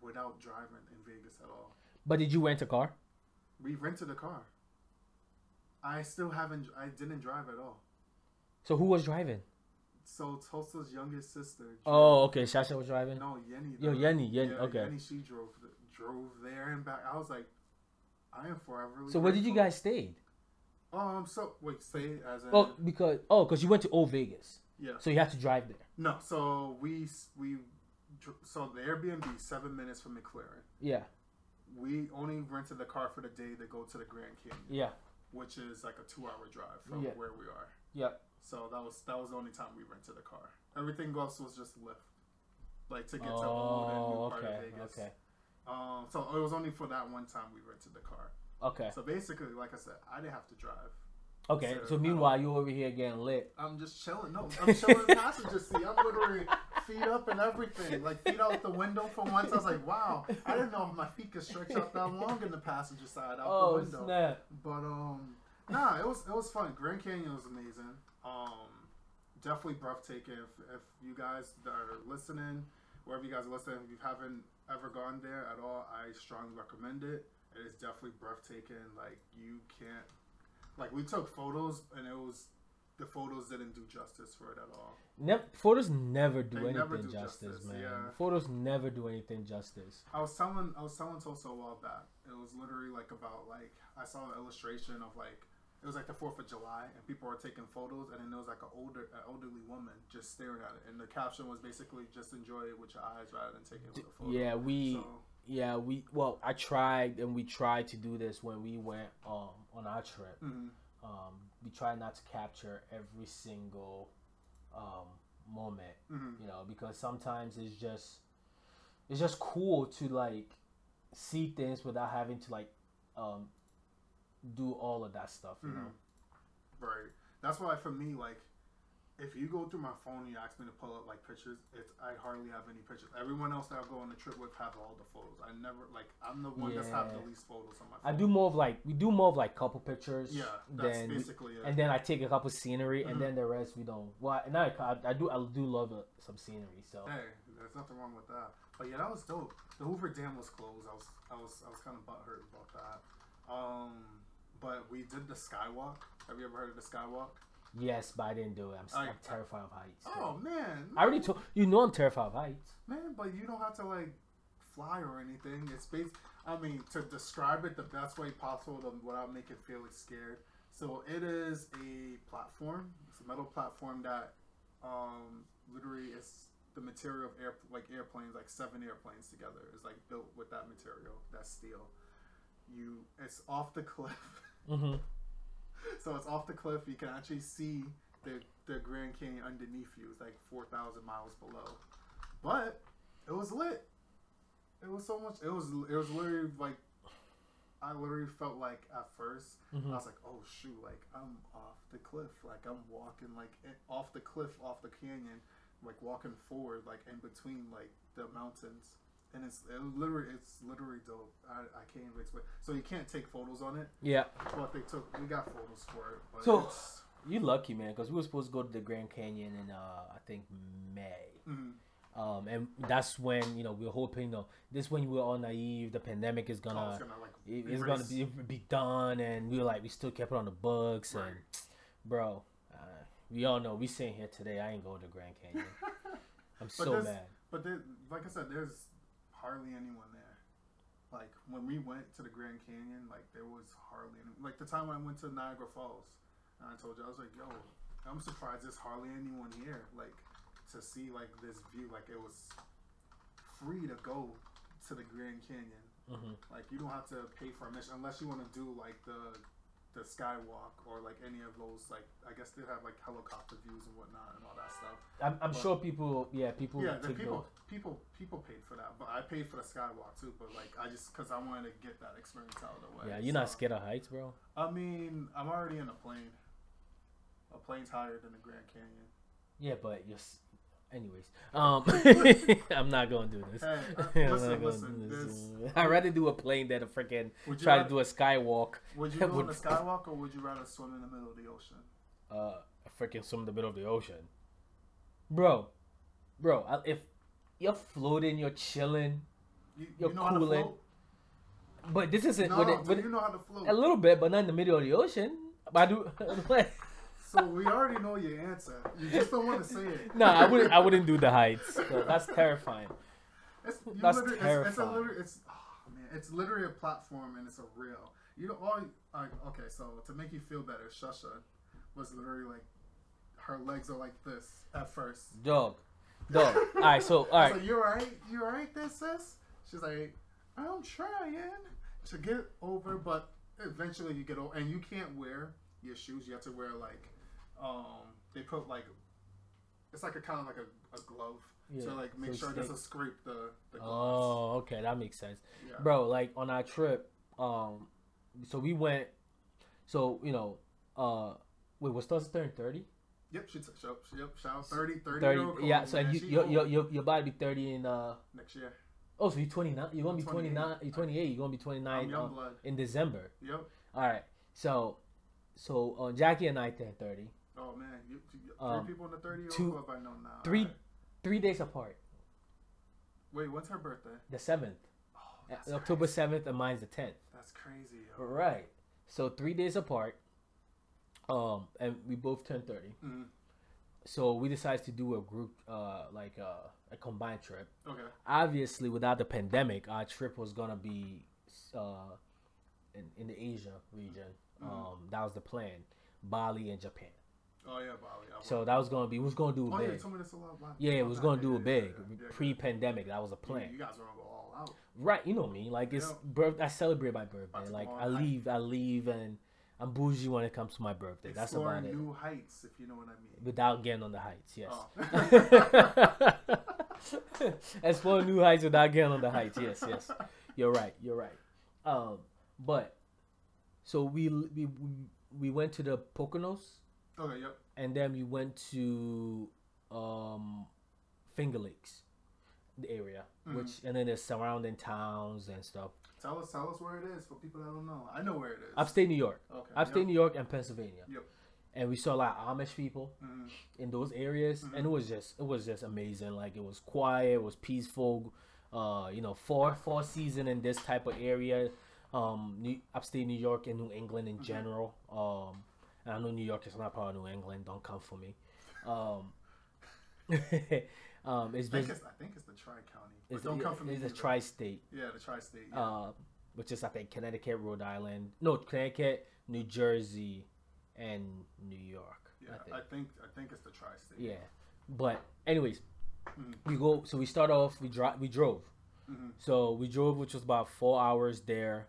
without driving in Vegas at all. But did you rent a car? We rented a car. I still haven't. I didn't drive at all. So who was driving? So Tulsa's youngest sister. drove- Oh, okay. Shasha was driving. no, Yenny. Yo, Yenny, Yenny, yeah, okay. Yenny, she drove drove there and back. I was like, I am forever. So where did you guys stay? Um. So wait, say as in. Oh, because oh, because you went to Old Vegas, yeah. so you had to drive there. No. So we we. So the Airbnb seven minutes from McCarran. Yeah, We only rented the car for the day to go to the Grand Canyon, yeah, which is like a two-hour drive from Yeah. where we are. yeah. So that was that was the only time we rented a car. Everything else was just Lyft, like to get to old and new Oh, part of Vegas. okay, Um, so it was only for that one time we rented the car. okay, So basically, like I said, I didn't have to drive. okay. So, So meanwhile, you over here getting lit. I'm just chilling. No, I'm chilling the passenger seat. I'm literally feet up and everything, like feet out the window for once. I was like, wow, I didn't know if my feet could stretch out that long in the passenger side out the Oh window. snap! But um, nah, it was it was fun. Grand Canyon was amazing. Um, definitely breathtaking. If, if you guys are listening, wherever you guys are listening, if you haven't ever gone there at all, I strongly recommend it. It is definitely breathtaking. Like you can't, like we took photos and it was the photos didn't do justice for it at all. Ne- photos never do They anything never do justice, justice, man. yeah. Photos never do anything justice. I was telling I was telling Tosa a while back. It was literally like about like I saw an illustration of like it was like the Fourth of July and people were taking photos and then there was like an older an elderly woman just staring at it and the caption was basically just enjoy it with your eyes rather than taking it with a photo. Yeah, we So yeah we well I tried and we tried to do this when we went um on our trip. mhm. Um, we try not to capture every single um moment Mhm. you know because sometimes it's just it's just cool to like see things without having to like um do all of that stuff. You know. Right. That's why for me, like, if you go through my phone and you ask me to pull up like pictures, it's I hardly have any pictures. Everyone else that I go on the trip with have all the photos. I never like I'm the one that's have the least photos on my Phone. I do more of like we do more of like couple pictures. Yeah, that's then we- basically it. and then I take a couple scenery, and then the rest we don't. Well, and I, I, I do I do love uh, some scenery. So Hey, there's nothing wrong with that. But yeah, that was dope. The Hoover Dam was closed. I was I was I was kind of butthurt about that. Um, but we did the skywalk. Have you ever heard of the skywalk? yes, but I didn't do it. I'm, I- I'm terrified of heights. Oh man, I already told you know I'm terrified of heights. Man, but you don't have to like fly or anything. It's based. I mean, to describe it the best way possible to, without making feel like scared. So it is a platform. It's a metal platform that, um, literally is the material of air like airplanes, like seven airplanes together. It's like built with that material, that steel. You, it's off the cliff. (laughs) Mm-hmm. so it's off the cliff. You can actually see the the Grand Canyon underneath you. It's like four thousand miles below, but it was lit. It was so much. It was it was literally like I literally felt like at 1st Mhm. I was like, oh shoot, like I'm off the cliff. Like I'm walking like off the cliff, off the canyon, like walking forward, like in between like the mountains. And it's it literally it's literally dope. I, I can't even explain. So you can't take photos on it, Yeah, but they took we got photos for it. But So- you lucky man, because we were supposed to go to the Grand Canyon in uh I think May. mhm. Um, and that's when you know we were hoping, you know, this when we were all naive. The pandemic is Oh, gonna, it's gonna like it- it's gonna be be done, and we were like, we still kept it on the books, and bro, uh, we all know we sitting here today. I ain't going to Grand Canyon. (laughs) I'm so mad. But there, like I said, there's hardly anyone there. Like when we went to the Grand Canyon, like there was hardly any. Like the time I went to Niagara Falls, and I told you I was like, "Yo, I'm surprised there's hardly anyone here." Like to see like this view, like it was free to go to the Grand Canyon. hmm Like you don't have to pay for admission unless you want to do like the the skywalk or like any of those. Like I guess they have like helicopter views and whatnot and all that stuff. I'm, I'm But- sure people, yeah, people Yeah, the people, those. people, people paid for that, but I paid for the skywalk too. But like, I just because I wanted to get that experience out of the way. Yeah, you're not scared of heights, bro. I mean, I'm already in a plane. A plane's higher than the Grand Canyon. Yeah, but you're. Anyways, um, (laughs) I'm not gonna do this. Hey, uh, (laughs) I'm listen, not gonna listen, do this- (laughs) I'd rather do a plane than a freaking Would you try to do a skywalk. Would you go on would- the skywalk or would you rather swim in the middle of the ocean? uh, a freaking swim in the middle of the ocean, bro, bro. I- If you're floating, you're chilling, You, You're you know how to cooling. but this isn't No, what it, do what you know how to float? a little bit, but not in the middle of the ocean. But I do. So we already know your answer. You just don't want to say it. no, I wouldn't. I wouldn't do the heights. So that's terrifying. It's, That's literally, it's, it's a terrifying. literally, it's, oh, man, it's literally a platform and it's a real. You know, all, like, okay, so to make you feel better, Shasha was literally like, her legs are like this at first. Dog, dog. (laughs) All right, so all I right. was like, You're right. This sis? She's like, I'm trying to get over, but eventually you get over, and you can't wear your shoes. You have to wear like, um, they put like, it's like a kind of like a, a glove Yeah, to like make so sure it doesn't scrape the the. Oh, okay, that makes sense. yeah. bro like on our trip um so we went so you know uh wait was Thursday turning 30 Yep, she took yep, yep, shout out 30, 30, 30 year old yeah so man. you She you're, you're, you're, about to be 30 in uh next year. oh so you're 29 you're gonna be 29 you're 28 you're gonna be I'm 29 young uh, blood. in december Yep. all right so so uh, jackie and i turned 30 Oh man, you, you, three Um, people in the 30 year old two- club I know now. three- Alright. three days apart Wait, when's her birthday? the 7th Oh, Uh, october 7th and mine's the 10th That's crazy. Yo. right so three days apart um and we both turned 30 Mhm. so we decided to do a group uh like uh, a combined trip Okay. obviously without the pandemic our trip was gonna be uh in, in the asia region Mhm. um that was the plan bali and japan Oh yeah, Bali. I so that was gonna be we was gonna do oh it yeah, big told me this a lot. lot- yeah it was gonna do a big pre-pandemic that was a You- plan You, guys are gonna go all out. right you know me like it's Yeah. birth i celebrate my birthday like i leave i leave and i'm bougie when it comes to my birthday that's about Exploring it new heights, if you know what I mean. without getting on the heights yes Oh. (laughs) Explore new heights without getting on the heights. Yes, yes. You're right. You're right. Um, but so we we we, we went to the Poconos Okay, yep. and then we went to um Finger Lakes, the area, Mhm. which and then there's surrounding towns and stuff. Tell us, tell us where it is for people that don't know. I know where it is. Upstate New York, Okay. upstate yep. New York and Pennsylvania. Yep. And we saw a lot of Amish people Mhm. in those areas, Mhm. and it was just it was just amazing. Like it was quiet, it was peaceful. Uh, you know, fall fall season in this type of area, um, New, upstate New York and New England in Mhm. general. Um, I know New York is not part of New England. Don't come for me. Um, (laughs) um, it's I think just it's, I think it's the Tri County. It's, don't come from me. it's a either. tri-state. Yeah, the Tri-State. Yeah. uh, which is I think Connecticut, Rhode Island, no Connecticut, New Jersey, and New York. yeah, I think. I think I think it's the Tri-State. Yeah, but anyways, Mhm. we go. So we start off. We drive. We drove. Mhm. So we drove, which was about four hours there.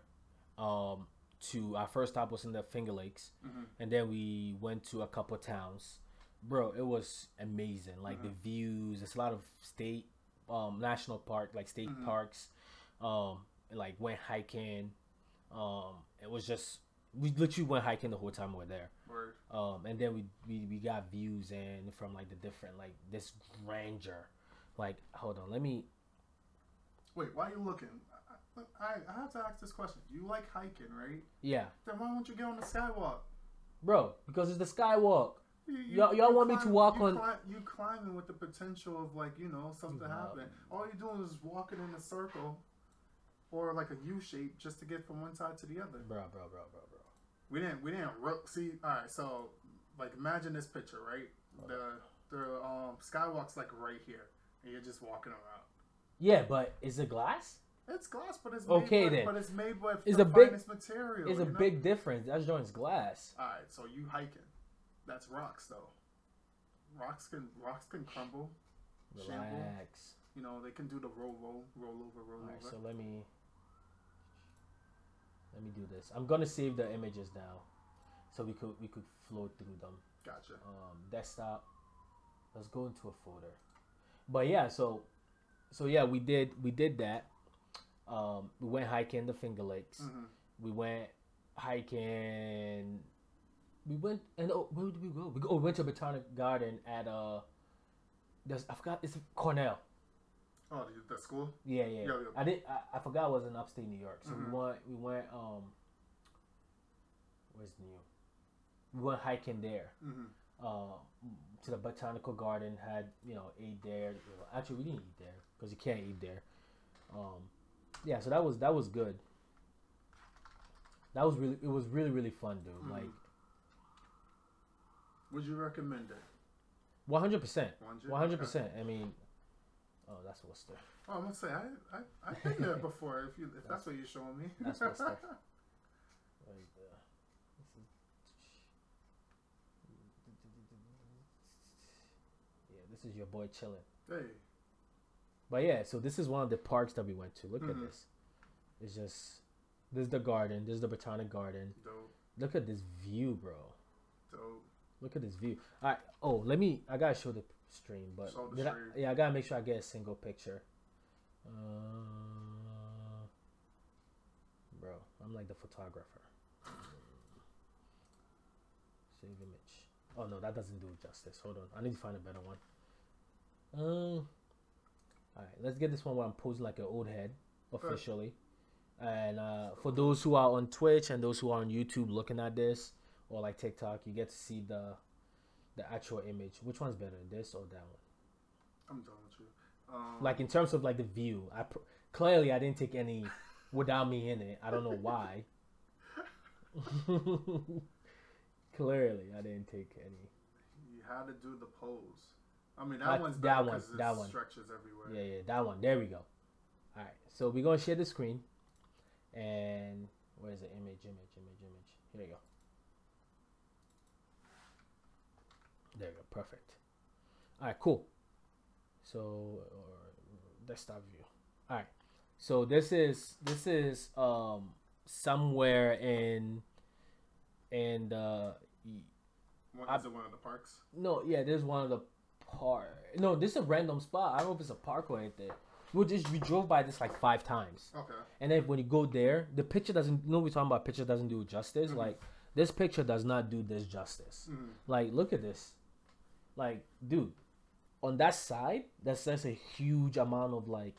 Um, to our first stop was in the Finger Lakes, Mhm. and then we went to a couple towns. Bro, it was amazing. Like the Mhm. views. it's a lot of state, um, national park, like state Mhm. parks. Um, like went hiking. Um, it was just we literally went hiking the whole time we were there. Word. Um, and then we, we we got views and from like the different like this grandeur. Like, hold on, let me. Wait, why are you looking? I, I, I have to ask this question. You like hiking, right? Yeah, Then why don't you get on the skywalk? bro, because it's the skywalk. You, you, Y'all- y'all want me to walk you on- Climb, you climbing with the potential of like you know something Wow. happening. All you're doing is walking in a circle, or like a U shape, just to get from one side to the other. Bro, bro, bro, bro, bro. We didn't we didn't see. All right, so like imagine this picture, right? The the um skywalk's like right here, and you're just walking around. Yeah, but is it glass? It's glass, but it's Okay, made then. but it's made with It's the a big- finest material. It's a know? big difference. That joint's glass. All right, so you hiking. That's rocks though. Rocks can rocks can crumble. Shamble. Relax. You know they can do the roll roll roll over roll All right, over. so let me let me do this. I'm gonna save the images now, so we could we could flow through them. Gotcha. um, desktop. Let's go into a folder. But yeah, so so yeah, we did we did that. Um, we went hiking the Finger Lakes. hmm We went hiking. We went and oh, where did we go? We go. Oh, we went to Botanic Garden at uh. There's I forgot it's Cornell. Oh, the, the school. Yeah, yeah. Yeah, yeah. I did. I, I forgot it was in upstate New York. So Mhm. we went. We went. Um. Where's New? We went hiking there hmm uh, to the botanical garden. Had you know ate there. Actually, we didn't eat there because you can't eat there. Um, yeah, so that was that was good. That was really it was really really fun, dude. Mhm. Like Would you recommend it? one hundred percent, 100? one hundred percent. I mean, oh, that's Worcester. Oh, I'm gonna say I I I've been there (laughs) before. If you if that's what you're showing me. That's stuff. Right there. This is- Yeah, this is your boy chilling. hey, But yeah, so this is one of the parks that we went to. Look at Mhm. this. It's just this is the garden. This is the botanic garden. dope, Look at this view, bro. dope. Look at this view. All right. Oh, let me. I gotta show the stream, but the did I- yeah, I gotta make sure I get a single picture. Uh, bro, I'm like the photographer. (laughs) Save image. Oh no, that doesn't do justice. Hold on, I need to find a better one. Um. All right, let's get this one where I'm posing like an old head officially. And uh, for those who are on Twitch and those who are on YouTube looking at this, or like TikTok, you get to see the the actual image. Which one's better, this or that one? I'm done with you. Um, Like in terms of like the view, I pr- clearly I didn't take any (laughs) without me in it. I don't know why. (laughs) (laughs) clearly, I didn't take any. you had to do the pose. I mean that Uh, one's that one, that one. stretches everywhere. Yeah, yeah, that one. There we go. All right, so we're gonna share the screen, and where's the image? Image, image, image. Here you go. There you go. Perfect. All right, cool. So, or desktop view. All right. So this is this is um somewhere in in the One, I- is it one of the parks? no yeah there's one of the park. No, this is a random spot. I don't know if it's a park or anything. We just we drove by this like five times, Okay. and then when you go there, the picture doesn't. You know, we talking about picture doesn't do justice. Mhm. Like this picture does not do this justice. Mhm. Like, look at this. Like, dude, on that side, that's that's a huge amount of like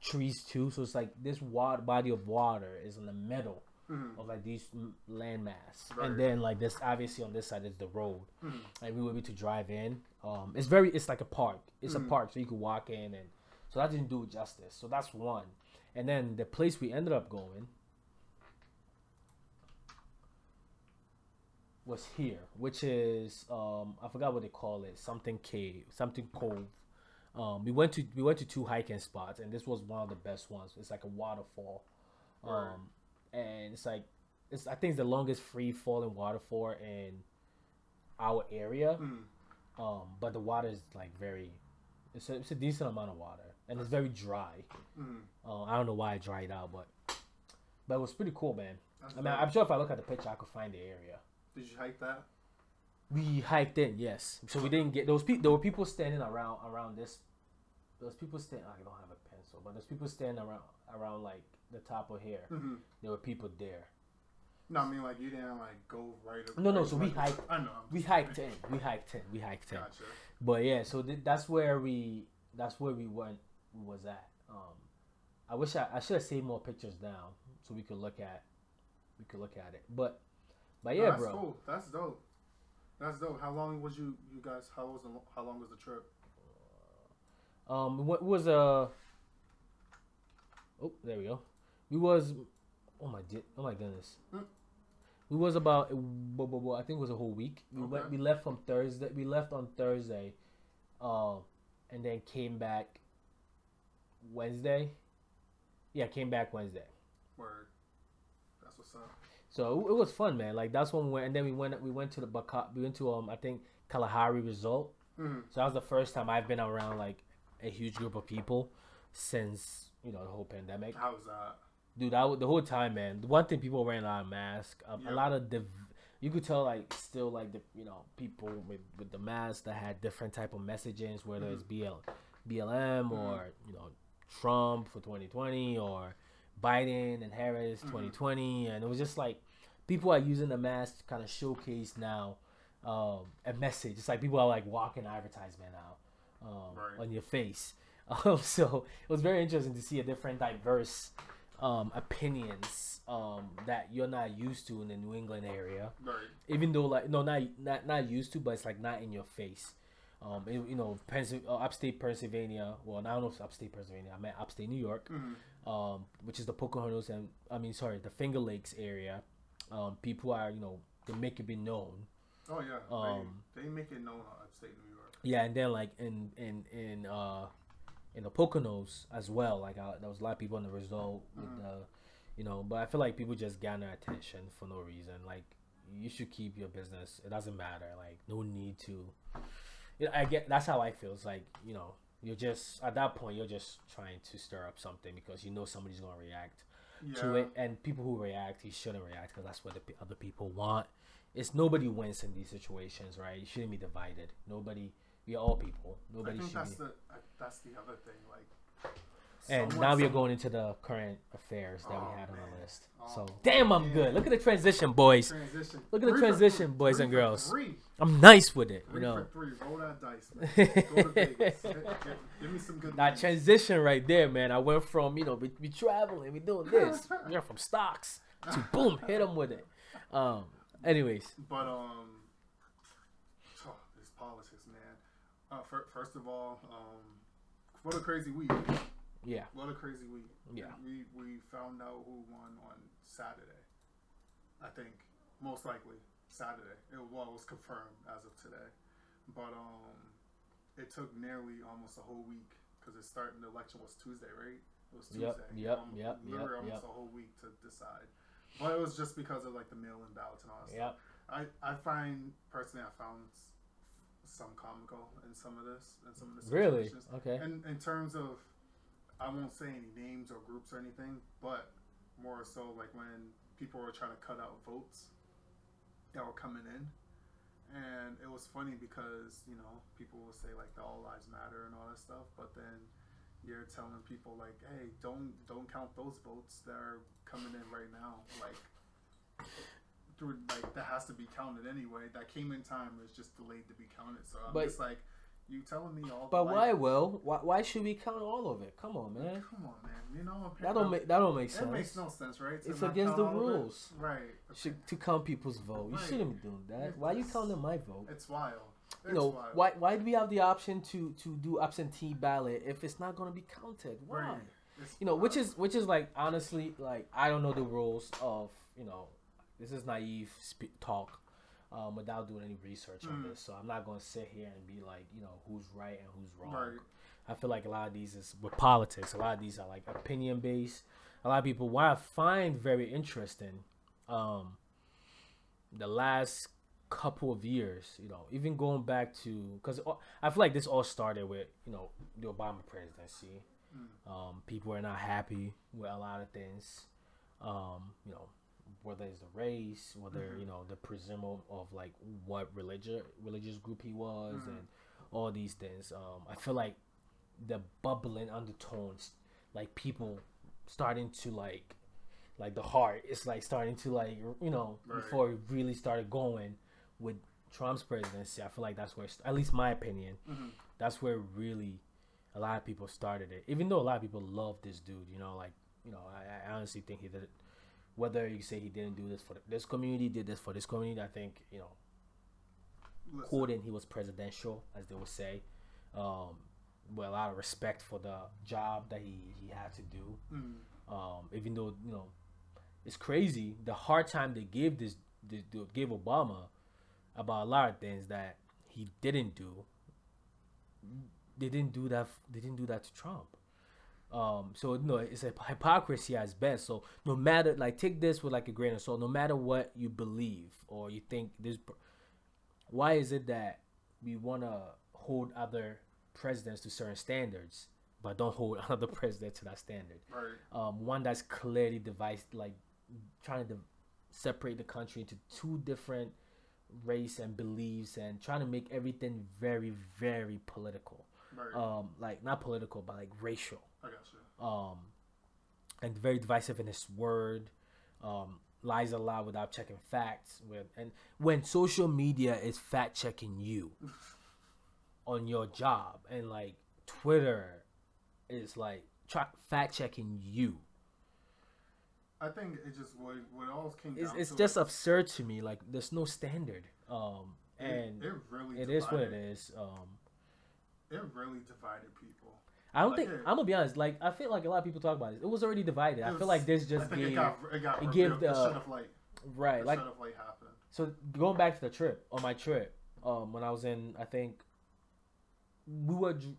trees too. So it's like this water body of water is in the middle Mhm. of like these landmass, Right. and then like this obviously on this side is the road, Mhm. and we were able to drive in. Um, it's very, it's like a park. It's Mhm. a park, so you could walk in, and so that didn't do justice. So that's one, and then the place we ended up going was here, which is um, I forgot what they call it, something cave, something cove. Um, we went to we went to two hiking spots, and this was one of the best ones. It's like a waterfall, um, Right. And it's like it's I think it's the longest free falling waterfall in our area. Mhm. Um, but the water is like very, it's a, it's a decent amount of water, and it's very dry. Mhm. Uh, I don't know why it dried out, but but it was pretty cool, man. That's I mean. I'm sure if I look at the picture, I could find the area. Did you hike that? We hiked in, yes. So we didn't get those people. There were people standing around around this. Those people stand. I don't have a pencil, but there's people standing around around like the top of here. Mm-hmm. There were people there. No, I mean like you didn't like go right. No, no, so we hiked- I know. We hiked in. We hiked in. We hiked in. Gotcha. But yeah, so th- that's where we that's where we went we was at. Um, I wish I, I should have saved more pictures down so we could look at we could look at it. But but No, yeah, that's bro. cool. That's dope. That's dope. How long was you? You guys? How was the? How long was the trip? Um, what was a? Oh, there we go. We was, oh my, oh my goodness. Hmm. We was about, I think it was a whole week. We went, we left from Thursday. We left on Thursday, um, and then came back Wednesday. Yeah, came back Wednesday. Word. That's what's up. So it, it was fun, man. Like that's when we went, and then we went, we went to the Baca, we went to um, I think Kalahari Resort. Mm-hmm. So that was the first time I've been around like a huge group of people since you know the whole pandemic. How was that? Dude, I, the whole time, man. The one thing people wearing a lot of masks. Um, Yeah. A lot of the, you could tell like still like the you know people with, with the mask that had different type of messages, whether it's BL, BLM or you know Trump for 2020 or Biden and Harris 2020, and it was just like people are using the mask to kind of showcase now um, a message. It's like people are like walking advertisement now um, Right. on your face. (laughs) Um, so it was very interesting to see a different, diverse um, opinions um, that you're not used to in the New England area. Right. Even though, like, no, not not not used to, but it's like not in your face. Um, it- you know, uh, upstate Pennsylvania. Well, I don't know if it's upstate Pennsylvania. I meant upstate New York Mm-hmm. um, which is the Pocahontas and I mean sorry the Finger Lakes area. Um, people are you know they make it be known. Oh yeah. Um, they, they make it known upstate New York. Yeah, and then like in in in uh in the Poconos as well. Like uh, there was a lot of people in the result with Mhm. the you know, but I feel like people just garner attention for no reason. Like you should keep your business. It doesn't matter. Like no need to. You know, I get that's how I feel. It's like you know you're just at that point you're just trying to stir up something because you know somebody's gonna react. Yeah. to it and people who react you shouldn't react because that's what the p- other people want it's nobody wins in these situations right you shouldn't be divided nobody we are all people I nobody think should that's be the I, that's the other thing. Like. and someone- now we are going into the current affairs that Oh, we had on man. the list Oh, so damn i'm man. good look at the transition boys Transition. Look at the Three for transition, three. boys Three and for girls. Three. i'm nice with it you Three know for three. Roll that dice, man. (laughs) Go to Vegas. Get- get- give me some good. that news. transition right there man i went from you know we, we traveling we doing (laughs) this we went from stocks to boom hit them with it um anyways But um, oh, this politics, man. Uh, fir- first of all, um, what a crazy week. yeah What a crazy week. Yeah. We we found out who won on Saturday. I think most likely Saturday. It well, it was confirmed as of today. But um, it took nearly almost a whole week because it started. The election was Tuesday, right? It was Tuesday. Yep, yep, Um, yep, Literally yep, almost yep. a whole week to decide. But it was just because of like the mail-in ballots and all that stuff. yep I, I find personally I found some comical in some of this and some of the really? okay. And in terms of, I won't say any names or groups or anything, but more so like when people were trying to cut out votes that were coming in, and it was funny because you know people will say like the all lives matter and all that stuff, but then you're telling people like, hey, don't don't count those votes that are coming in right now, like. Through, like that has to be counted anyway. That came in time. It's just delayed to be counted. So I'm But- just like, you telling me all? But why, Will? Why, why should we count all of it? Come on, man. Come on, man. You know That don't make that don't make sense. It sense. makes no sense, right? To It's against the all of it? rules. right? Should, to count people's vote. You shouldn't be doing that. It's Why you counting my vote? It's wild. It's You know wild. why? Why do we have the option to to do absentee ballot if it's not going to be counted? Why? Right. You know, which is which is like honestly like I don't know the rules of you know this is naive spe- talk um, without doing any research on Mm. this. So I'm not going to sit here and be like you know who's right and who's wrong. Right. I feel like a lot of these is with politics. A lot of these are like opinion based. A lot of people, what I find very interesting, um, the last couple of years, you know, even going back to, because I feel like this all started with, you know, the Obama presidency. Um, people are not happy with a lot of things. Um, you know, whether it's the race, whether you know the presumption of like what religion religious group he was, and all these things. Um, I feel like the bubbling undertones, like people starting to like, like the heart is like starting to like you know Right. before it really started going with Trump's presidency. I feel like that's where, at least my opinion, Mhm. that's where really a lot of people started it. Even though a lot of people love this dude, you know, like you know, I, I honestly think he did it. Whether you say he didn't do this for this community, did this for this community, I think you know Listen, quoting he was presidential, as they would say, um, with a lot of respect for the job that he, he had to do. mm, Um, even though you know, it's crazy the hard time they gave this, this dude gave Obama about a lot of things that he didn't do. They didn't do that. They didn't do that to Trump. Um, so no, it's a hypocrisy at best. So no matter like take this with like a grain of salt. No matter what you believe or you think this, why is it that we want to hold other presidents to certain standards, but don't hold (laughs) another president to that standard? right. um, one that's clearly devised, like trying to separate the country into two different race and beliefs, and trying to make everything very, very political. Right. Um, like not political, but like racial. I got you. Um, and very divisive in his word. Um, lies a lot without checking facts. With and when social media is fact checking you (laughs) on your job, and like Twitter is like tra- fact checking you. I think it just what what it all came it's, it's just is absurd to me like there's no standard um and it, really it is what it is um It really divided people. I don't Like think i'm gonna be honest like i feel like a lot of people talk about it. It was already divided. It i feel like this I just think gave it got it got it gave the- have like right like have happened. so going back to the trip on my trip um when i was in i think we were dr-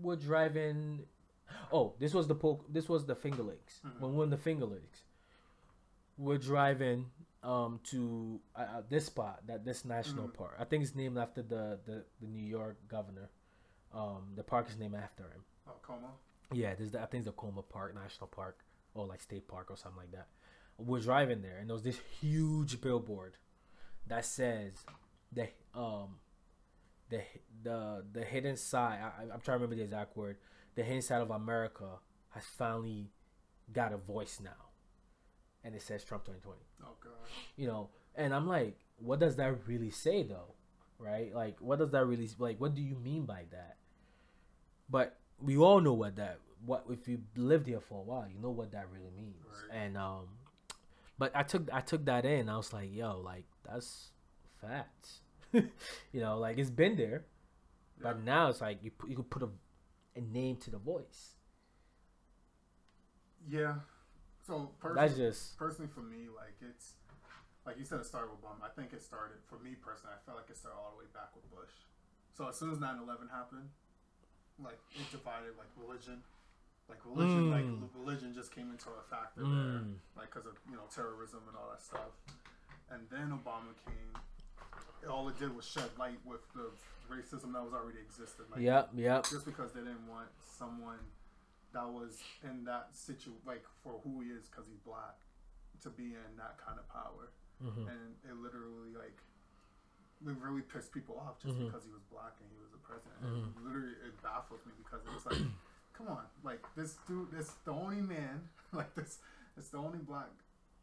were driving oh this was the poke this was the finger lakes. Mhm. when we were in the finger lakes we're driving um to uh, uh, this spot that this national Mhm. park. I think it's named after the, the the new york governor um the park is named after him Oh, coma. yeah, there's the, I think it's the Cuomo Park National Park or like State Park or something like that. We're driving there, and there was this huge billboard that says the um the the the hidden side. I, I'm trying to remember the exact word. The hidden side of America has finally got a voice now, and it says Trump 2020 Oh god. you know and i'm like what does that really say though right like what does that really like what do you mean by that but we all know what that what if you lived here for a while you know what that really means Right. and um but i took i took that in i was like yo like that's facts (laughs) you know like it's been there but now it's like you put, you could put a, a name to the voice Yeah. So that's personally, just personally for me, like it's like you said, it started with Obama. I think it started for me personally. I felt like it started all the way back with Bush. So as soon as 9-11 happened, like it divided like religion, like religion, like Mm. religion just came into a factor there, mm, like because of you know terrorism and all that stuff. And then Obama came. All it did was shed light with the racism that was already existed. Like, yep yep just because they didn't want someone that was in that situ like for who he is because he's black to be in that kind of power mhm. and it literally like it really pissed people off just Mhm. because he was black and he was the president. Mhm. It literally, it baffles me because it's like, (clears throat) come on, like this dude, this the only man, (laughs) like this, it's the only black,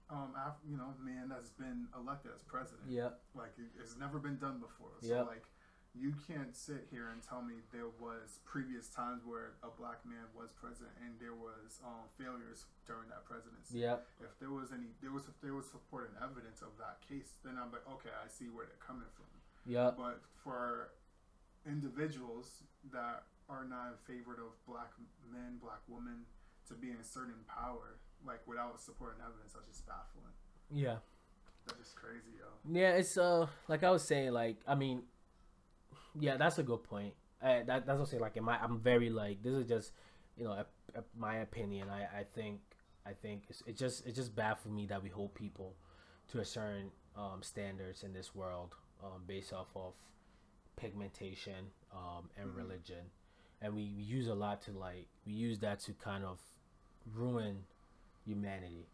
um, Af- you know, man that's been elected as president. Yeah. Like it, it's never been done before. So Yep. like, you can't sit here and tell me there was previous times where a black man was president and there was um, failures during that presidency Yeah. if there was any there was if there was support and evidence of that case then i'm like okay i see where they're coming from Yeah. but for individuals that are not in favor of black men black women to be inserted certain power like without support and evidence that's just baffling Yeah. that's just crazy yo Yeah, it's uh like I was saying, like I mean, yeah, that's a good point. Uh, that that's what I'm saying. Like, I? I'm very like this is just, you know, a, a, my opinion. I I think I think it's it just it just baffles me that we hold people to a certain um, standards in this world um, based off of pigmentation um, and Mhm. religion, and we, we use a lot to like we use that to kind of ruin humanity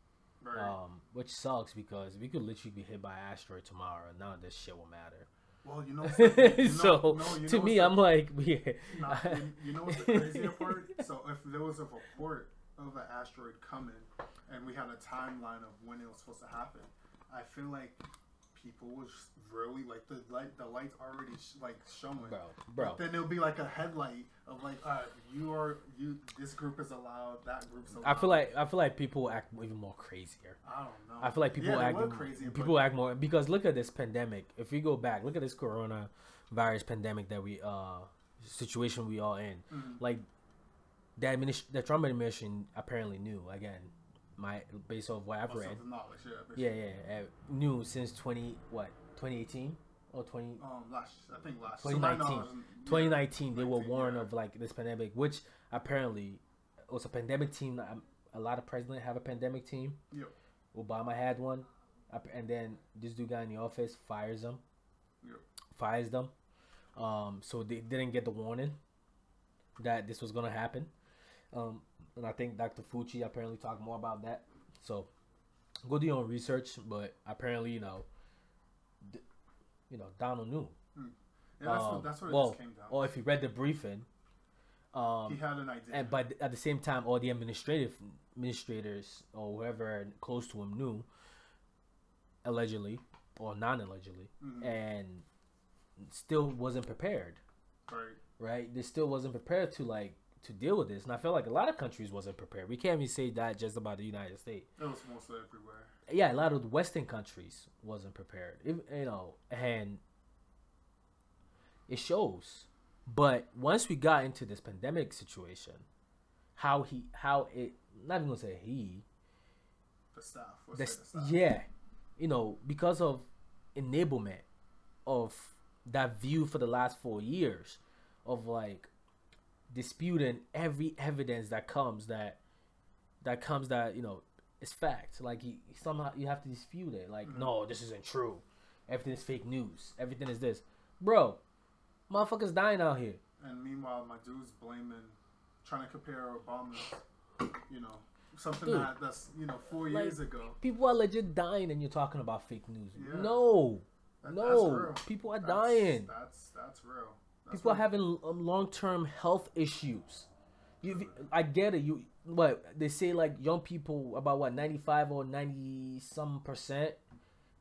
very um, which sucks because we could literally be hit by an asteroid tomorrow and none of this shit will matter. Well you know, you (laughs) know so no, you to know me, I'm like, (laughs) yeah, nah, you, you know what's the crazier part? So if there was a report of an asteroid coming and we had a timeline of when it was supposed to happen i feel like people was really like the light the lights already sh- like showing bro, bro. But then it'll be like a headlight of like, right, you are you. This group is allowed. That group's allowed. I feel like I feel like people act even more crazier. I don't know. I feel like people yeah, act crazy. people act more because look at this pandemic. If we go back, look at this corona virus pandemic that we uh situation we all in. Mhm. Like the administ- the Trump administration apparently knew again. My based off what I've read, yeah. yeah, yeah, uh, knew since twenty what twenty eighteen or twenty Um, last I think last 2019. So my knowledge, yeah. 2019 they were warned yeah. of like this pandemic which apparently was a pandemic team um, a lot of presidents have a pandemic team Yep. obama had one and then this dude guy in the office fires them Yep. fires them um, so they didn't get the warning that this was gonna happen um, and i think dr Fauci apparently talked more about that so go do your own research but apparently you know d- you know donald knew Yeah, that's um, what that's what well, just came down. or if you read the briefing, um, he had an idea. and but at the same time, all the administrative administrators or whoever close to him knew, allegedly or non-allegedly, Mhm. and still wasn't prepared. right. Right? They still wasn't prepared to like to deal with this, and I feel like a lot of countries wasn't prepared. We can't even say that just about the United States. It was mostly everywhere. Yeah, a lot of the Western countries wasn't prepared. If, you know, and it shows. But once we got into this pandemic situation, how he, how it, not even gonna say he, The staff. The, the staff. yeah, you know, because of enablement of that view for the last four years of like disputing every evidence that comes that that comes that you know it's fact. Like you, somehow you have to dispute it. Like Mhm. no, this isn't true. Everything is fake news. Everything is this, bro. Motherfuckers dying out here. And meanwhile, my dude's blaming, trying to compare Obama's, you know, something Dude. that that's you know four Like, years ago. People are legit dying, and you're talking about fake news. Yeah. No, That- no, people are That's- dying. That's that's real. People are having um, long-term health issues. You, I get it. You, what they say, like young people, about what ninety-five or ninety some percent,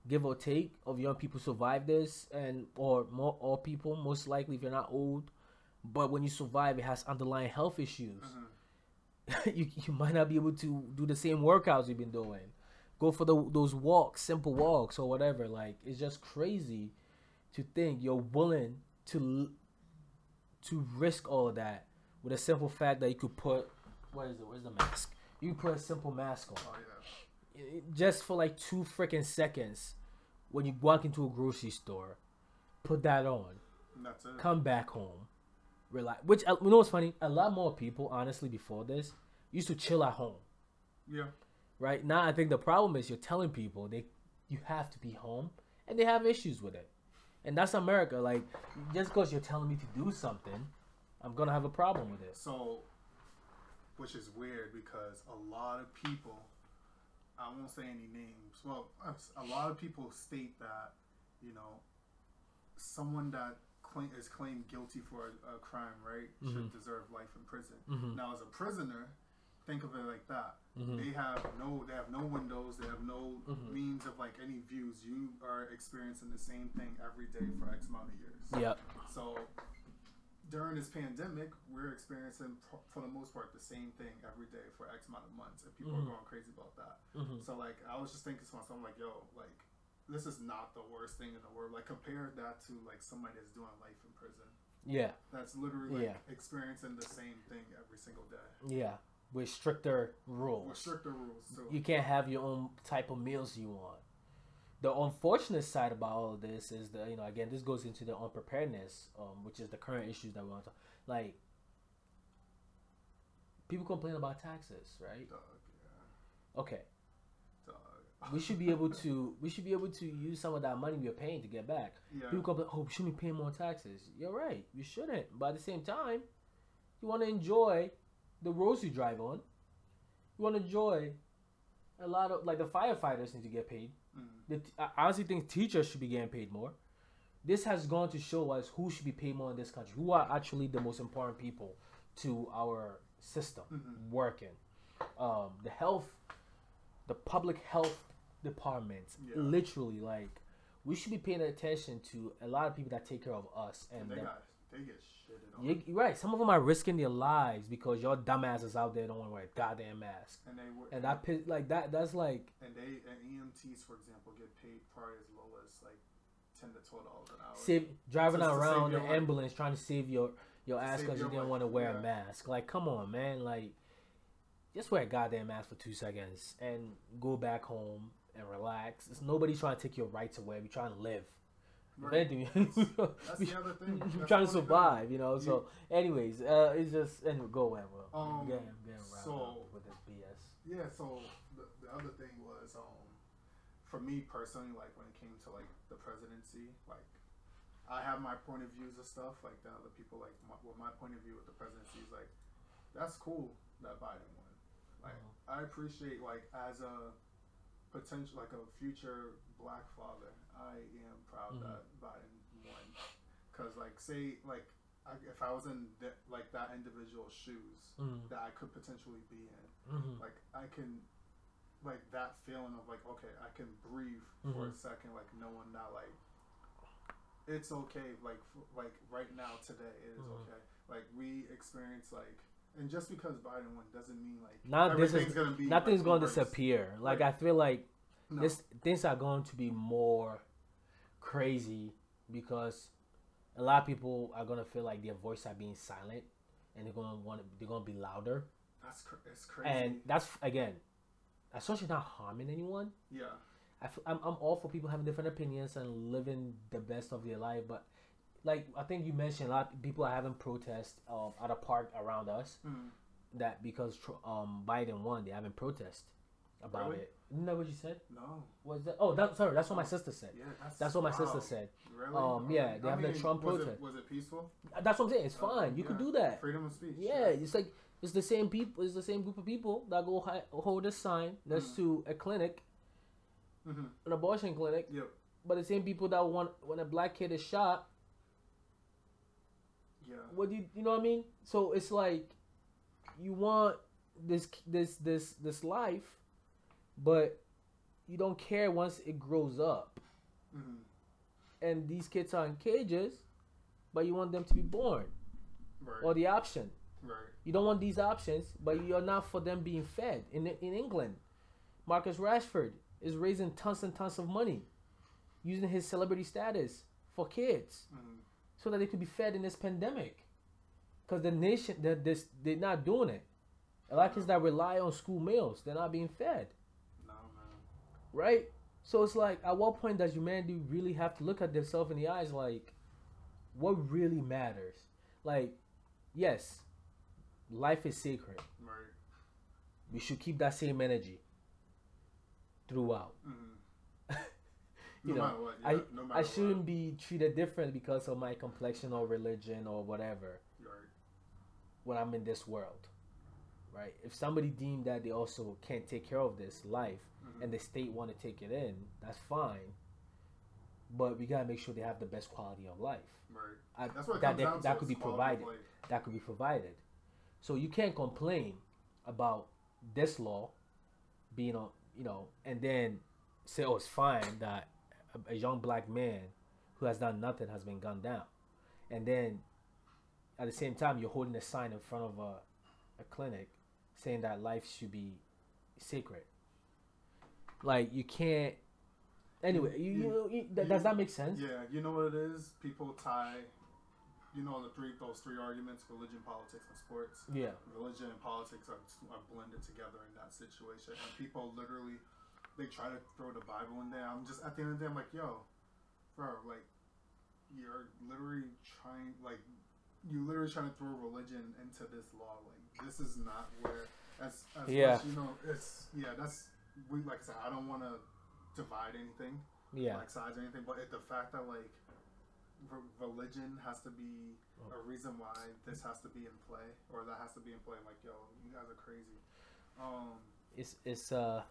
give or take, of young people survive this, and or more, all people, most likely, if you're not old, but when you survive, it has underlying health issues. Mhm. (laughs) you you might not be able to do the same workouts you've been doing. Go for the those walks, simple walks or whatever. Like it's just crazy to think you're willing to to risk all of that with a simple fact that you could put what is it? Where's the mask? You put a simple mask on Oh yeah. just for like two freaking seconds when you walk into a grocery store. Put that on And that's it. come back home, relax. Which uh, you know what's funny? A lot more people, honestly, before this, used to chill at home. Yeah. Right now, I think the problem is you're telling people they you have to be home, and they have issues with it, and that's America. Like just because you're telling me to do something, I'm gonna have a problem with it. So, which is weird because a lot of people, I won't say any names. Well, a lot of people state that, you know, someone that claim, is claimed guilty for a, a crime, right, should deserve life in prison. Mhm. Now, as a prisoner, think of it like that. Mhm. They have no, they have no windows. They have no Mhm. means of like any views. You are experiencing the same thing every day for X amount of years. Yep. So during this pandemic, we're experiencing for the most part the same thing every day for X amount of months, and people Mhm. are going crazy about that. Mhm. So like, I was just thinking to myself, I'm like, yo, like, this is not the worst thing in the world. Like, compare that to like somebody that's doing life in prison. Yeah. That's literally like Yeah. experiencing the same thing every single day Yeah. With stricter with rules. stricter rules. So You can't have your own type of meals you want. The unfortunate side about all of this is that you know again this goes into the unpreparedness, um, which is the current issues that we want to like. People complain about taxes, right? dog, yeah, Okay, dog. we should be able to (laughs) we should be able to use some of that money we're paying to get back. yeah. People complain, oh, we shouldn't be paying more taxes. You're right, you shouldn't. But at the same time, you want to enjoy the roads you drive on. You want to enjoy a lot of like the firefighters need to get paid. Mm. T- I honestly think teachers should be getting paid more. This has gone to show us who should be paid more in this country. Who are actually the most important people to our system Mhm. working. Um, the health, the public health departments, Yeah. literally like we should be paying attention to a lot of people that take care of us and And they the- got they get shitted on. you, you're right. Some of them are risking their lives because your dumbasses out there don't want to wear a goddamn mask. and they were And that like that that's like and they and EMTs for example get paid probably as low as like ten to twelve dollars an hour. save, driving Just around life. ambulance trying to save your your ass because you didn't life, want to wear yeah. a mask. Like, come on, man. Like, just wear a goddamn mask for two seconds and go back home and relax. It's nobody's trying to take your rights away. We're trying to live. If Right. anything, (laughs) That's we- the other thing. we're That's trying the to only thing. survive, you know. So, anyways, uh, it's just anyway. Go ahead, bro. Um, I'm getting, I'm getting so- up with this BS. Yeah, so the, the other thing was, um, for me personally, like when it came to like the presidency, like I have my point of views of stuff. Like the other people, like my, well, my point of view with the presidency is like that's cool that Biden won. Like Uh-huh. I appreciate like as a potential like a future black father, I am proud Mhm. that Biden won. Cause like say like I, if I was in that like that individual's shoes Mm, that I could potentially be in mhm, like I can like that feeling of like okay I can breathe for a Mhm. second like knowing that like it's okay like f- like right now today it is Mhm. okay like we experience like and just because Biden won doesn't mean like Not this is- gonna be Nothing's like, going to disappear. Like Right. I feel like no. this things are going to be more crazy because a lot of people are gonna feel like their voice are being silent and they're gonna want they're gonna be louder. That's cr- it's crazy. and that's again as long as you're not harming anyone. Yeah. I f- I'm, I'm all for people having different opinions and living the best of their life but like I think you mentioned a lot of people are having protests um, at a park around us mm. that because um, Biden won they're having protests about Really? it isn't that what you said no was that oh that sorry that's what my Oh. sister said yeah that's that's what my wow. sister said really Um, yeah, they I have the Trump was protest. it, was it peaceful That's what I'm saying. It's Oh, fine. You could yeah. do that. freedom of speech Yeah, it's like it's the same people. It's the same group of people that go hi- hold a sign next Mm. to a clinic, mm-hmm. an abortion clinic. yep But the same people that want when a black kid is shot. yeah What do you you know what I mean? So it's like you want this this this this life, but you don't care once it grows up. mm-hmm. And these kids are in cages, but you want them to be born right or the option. right You don't want these options, but you're not for them being fed. In in England, Marcus Rashford is raising tons and tons of money, using his celebrity status for kids, mm-hmm. so that they could be fed in this pandemic. Because the nation, they're, this, they're not doing it. A lot of kids that rely on school meals, they're not being fed, right? So it's like, at what point does humanity really have to look at themselves in the eyes, like, what really matters? Like, yes, life is sacred. right we should keep that same energy throughout. mm-hmm. (laughs) You no know, matter what yeah, I no matter I shouldn't be treated different because of my complexion or religion or whatever right when I'm in this world. Right? If somebody deemed that they also can't take care of this life. And the state want to take it in, that's fine. but we gotta make sure they have the best quality of life. Right. I, That's what that comes that, down to. that could be provided. That could be provided. So you can't complain about this law being on, you know, and then say, oh, it's fine that a, a young black man who has done nothing has been gunned down, and then at the same time you're holding a sign in front of a, a clinic saying that life should be sacred. Like you can't. Anyway, you, you, You- does that make sense? Yeah, you know what it is? People tie, you know, the three those three arguments: religion, politics, and sports. Yeah. Religion and politics are, are blended together in that situation, and people literally they try to throw the Bible in there. I'm just at the end of the day, I'm like, yo, bro, like you're literally trying, like you're literally trying to throw religion into this law. Like this is not where, as as Yeah. much, you know, it's yeah, that's we like I said, I don't want to divide anything Yeah. like sides or anything, but it, the fact that like re- religion has to be a reason why this has to be in play or that has to be in play. I'm like, yo, you guys are crazy. Um, it's it's uh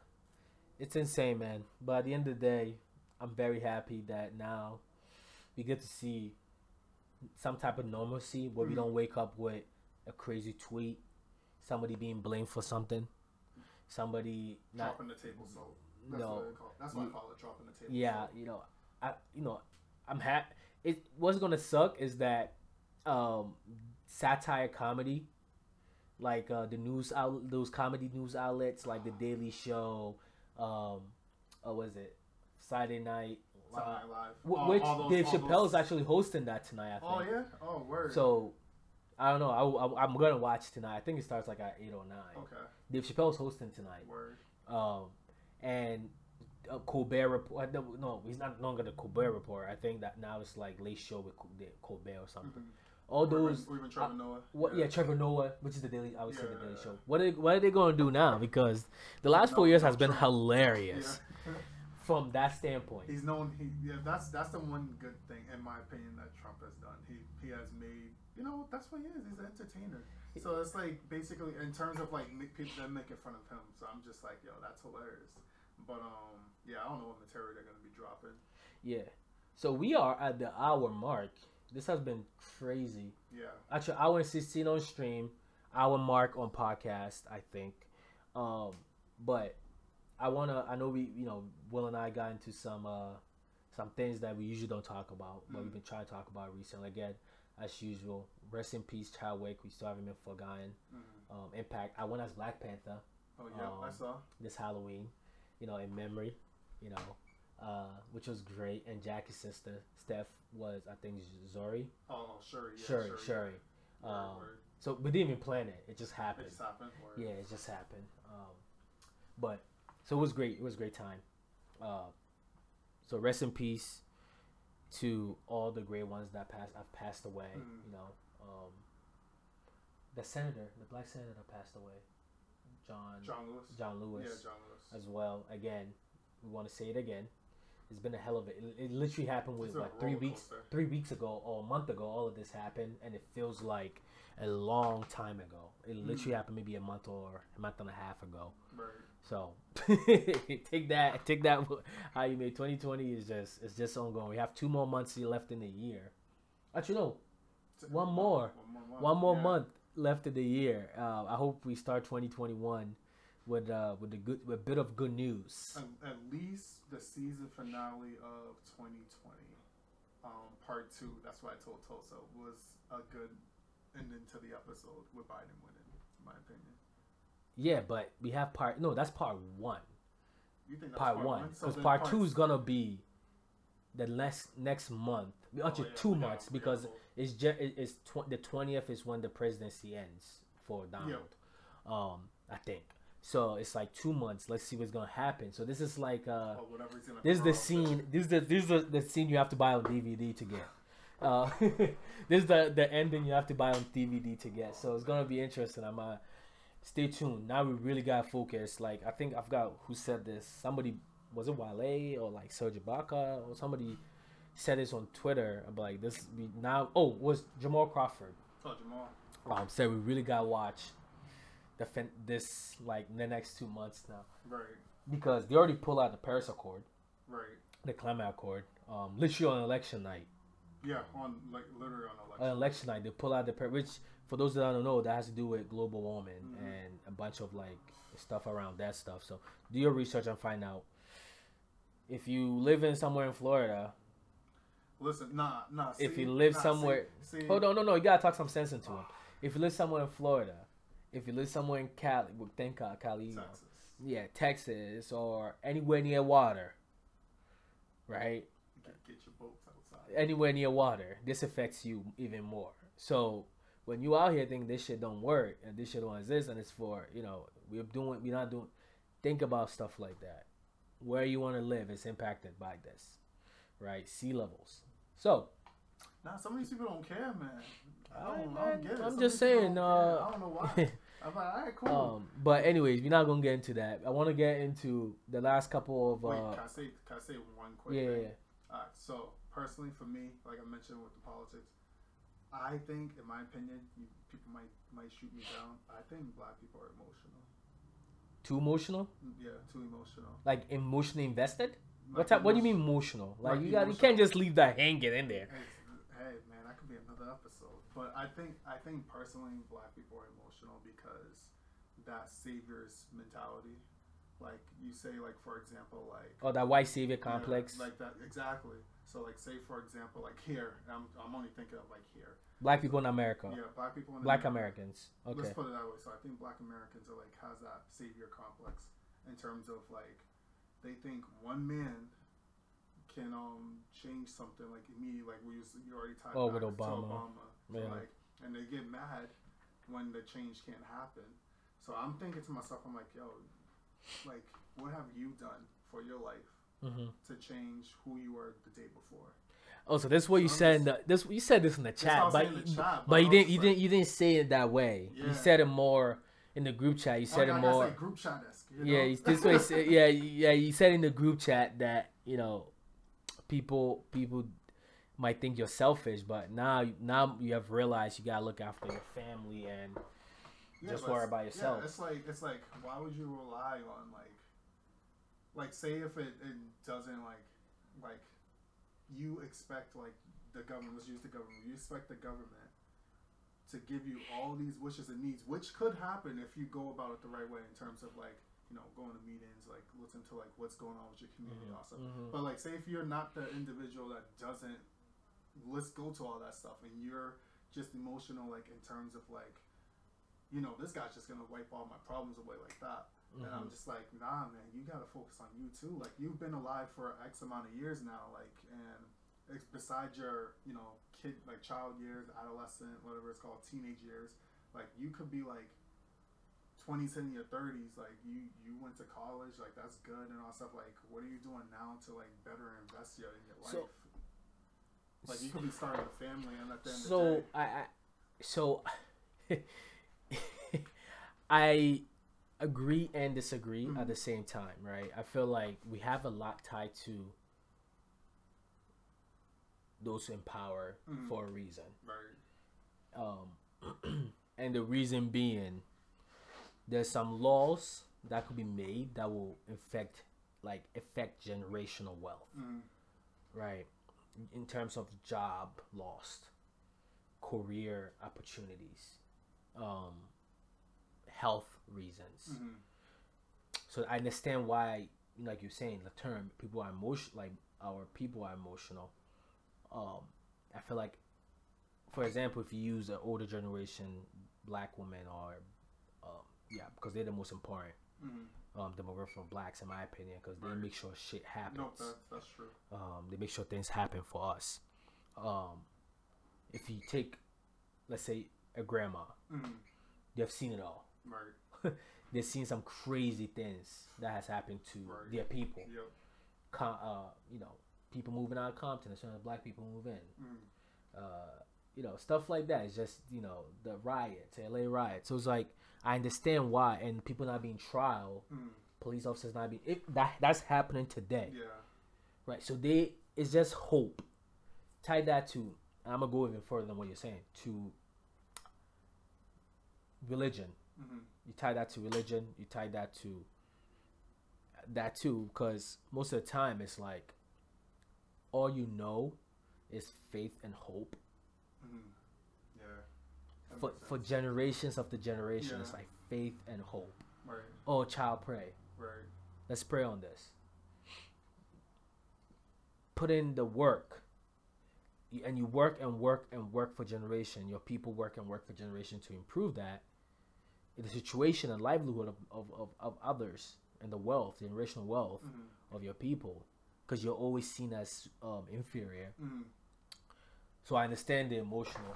it's insane man but at the end of the day i'm very happy that now we get to see some type of normalcy where we Mhm. don't wake up with a crazy tweet somebody being blamed for something somebody not dropping the table salt. That's no what call. That's You- I call it. Dropping the table. yeah salt. you know i you know i'm happy it what's gonna suck is that um satire comedy like uh the news out those comedy news outlets like the daily show um uh, was it saturday night Saturday Live. All- which all those- dave chappelle is those- actually hosting that tonight i think Oh yeah. Oh word. so i don't know I, I, i'm gonna watch tonight i think it starts like at 809 okay. dave chappelle's hosting tonight Word. um, and uh, Colbert report. No, no, he's not longer the Colbert report. I think that now it's like Late Show with Colbert or something. Mhm. All Or even- those. or even Trevor Noah. What? Yeah, Trevor Noah, which is the daily. I would say the Daily Show. What are what are they going to do now? Because the last four years no, has been Trump. hilarious (laughs) Yeah. (laughs) from that standpoint. He's known. He yeah. That's that's the one good thing in my opinion that Trump has done. He he has made. You know that's what he is. He's an entertainer. So it's like basically in terms of like make people them making fun of him. So I'm just like yo, that's hilarious. But um yeah, I don't know what material they're gonna be dropping. Yeah. So we are at the hour mark. This has been crazy. Yeah. Actually, hour and sixteen on stream, hour mark on podcast. I think. Um, but I wanna. I know we. You know, Will and I got into some uh some things that we usually don't talk about, but Mm. we've been trying to talk about recently. Again, as usual. Rest in peace, Child Chadwick. We still haven't been forgotten. Mhm. Um, Impact. I went as Black Panther Oh yeah, I Um, saw. this Halloween. You know, in memory. You know, uh, which was great. And Jackie's sister Steph was, I think, Zori. Oh sure. Yeah, Shuri, sure. Shuri. Word, Um. So we didn't even plan it. It just It happened. just happened. Word. Yeah, it just happened. Um, but so it was great. It was a great time. Uh, so rest in peace to all the great ones that passed have passed away. Mhm. You know, um, the senator, the black senator passed away, John John Lewis. John Lewis, Yeah, John Lewis. as well. Again, we want to say it again. It's been a hell of it. It, it literally happened with like three weeks, coaster. three weeks ago or a month ago. All of this happened, and it feels like a long time ago. It Mm. literally happened maybe a month or a month and a half ago. Right. So (laughs) take that, take that. How you made 2020 is just it's just ongoing. We have two more months left in the year. Actually, no, One more. One more month. one more yeah. month left in the year. Uh, I hope we start 2021 with uh with a good with a bit of good news. At, at least the season finale of 2020, um, part two. That's what I told Tulsa was a good ending to the episode with Biden winning, in my opinion. Yeah, but we have part no, that's part one. You think that's Part, one, because then part part two is gonna be the next next month. Oh, Actually, yeah, two months we got because it's just it's tw- the twentieth is when the presidency ends for Donald. Um, I think so. It's like two months. Let's see what's gonna happen. So this is like uh, Oh, whatever he's gonna this is the scene. This is the this is the, the scene you have to buy on DVD to get. Uh, (laughs) this is the the ending you have to buy on DVD to get. So it's gonna be interesting. I'm uh, stay tuned. Now we really gotta focus. Like I think I've got who said this. Somebody was it Wale or like Serge Ibaka or somebody said this on Twitter. about like this we now. Oh, was Jamal Crawford Oh, Jamal. um, said we really gotta watch the fin- this like the next two months now Right. because they already pulled out the Paris Accord Right. the climate accord. um, literally on election night. Yeah, on like literally on election. On election night, they pull out the per- which for those that don't know, that has to do with global warming Mhm. and a bunch of like stuff around that stuff. So do your research and find out. If you live in somewhere in Florida, Listen, nah, nah. if you live nah, somewhere, see, hold on, no, no, you gotta talk some sense into him. (sighs) If you live somewhere in Florida, if you live somewhere in Cali, well, thank God, Cali, you know, yeah, Texas or anywhere near water, right? Get, get your boats outside. Anywhere near water, this affects you even more. So when you out here thinking this shit don't work and this shit don't exist and it's for you know we're doing we're not doing, think about stuff like that. Where you want to live is impacted by this, right? Sea levels. So Nah, some of these people don't care, man. I don't, I don't get it. I'm Some just of these people saying, uh. I don't know why. (laughs) I'm like, all right, cool. Um, but anyways, we're not gonna get into that. I want to get into the last couple of Wait, uh, can I say can I say one quick yeah, thing? yeah, yeah. Alright, so personally for me, like I mentioned with the politics, I think, in my opinion, you, people might might shoot me down. I think black people are emotional. too emotional, mm, Yeah, too emotional. like emotionally invested. Like, What type? What do you mean emotional? Like Like you got, you can't just leave that hanging in there. Hey, man, that could be another episode. But I think I think personally, black people are emotional because that savior's mentality. Like you say, like for example, like Oh, that white savior Yeah, complex. like that exactly. So like say for example, like here, I'm, I'm only thinking of like here. Black people in America. Yeah, black people. In Black America. Americans. Okay. Let's put it that way. So I think black Americans are like has that savior complex in terms of like they think one man can um change something like immediately like we used you already tied Oh, back with to Obama. Obama. So like and they get mad when the change can't happen. So I'm thinking to myself, I'm like, yo, like what have you done for your life hmm to change who you were the day before? Oh, so this is what you I'm said. In the, this you said this in the That's chat, but the chat, but I you didn't you like- didn't you didn't say it that way. You said it more in the group chat. You said Oh, it more. group chat esque. You Yeah, know? you- this way. say- Yeah, yeah. You said in the group chat that you know people people might think you're selfish, but now now you have realized you gotta look after your family and Yeah, Just but worry about yourself. Yeah, it's like it's like why would you rely on like like say if it, it doesn't like like you expect like the government let's use the government you expect the government to give you all these wishes and needs which could happen if you go about it the right way in terms of like you know going to meetings like listen to like what's going on with your community all stuff. Mhm. but like say if you're not the individual that doesn't let's go to all that stuff and you're just emotional like in terms of like you know this guy's just gonna wipe all my problems away like that and Mm-hmm. i'm just like nah man you gotta focus on you too. Like you've been alive for x amount of years now like and it's besides your you know kid like child years adolescent whatever it's called teenage years like you could be like 20s in your 30s like you you went to college like that's good and all stuff. Like what are you doing now to like better invest your in your life? So- like you could be starting a family and at the end of the so day I, I so (laughs) I agree and disagree Mhm. at the same time, right? I feel like we have a lot tied to those in power Mhm. for a reason. right Um, (clears throat) and the reason being, there's some laws that could be made that will affect, like, affect generational wealth, mm, right? In terms of job lost, career opportunities, um, health reasons. mhm. So I understand why, like you're saying, the term people are emotional, like our people are emotional. Um, I feel like, for example, if you use an older generation black woman or, um, yeah, because they're the most important Mhm. um, demographic of blacks, in my opinion, because they Right. make sure shit happens. Nope, that's that's true. um, they make sure things happen for us. Um, if you take, let's say, a grandma, Mm, they've seen it all. Right. (laughs) They've seen some crazy things that has happened to Right. their people. Yep. Com- uh, you know, people moving out of Compton as soon as black people move in. Mm, Uh, you know, stuff like that. It's just you know the riots, LA riots. So it's like I understand why, and people not being trial, mm, police officers not being. It, that that's happening today. yeah. Right. So they it's just hope. Tie that to I'm gonna go even further than what you're saying to religion. Mm-hmm. You tie that to religion. You tie that to that too, because most of the time it's like all you know is faith and hope Mhm. Yeah. For for generations of the generation. It's like faith and hope. right, Oh, child, pray. right. Let's pray on this. Put in the work. And you work and work and work for generation. Your people work and work for generation to improve that. The situation and livelihood of, of, of, of others and the wealth, the generational wealth Mhm. of your people. Because you're always seen as um, inferior. Mhm. So I understand the emotional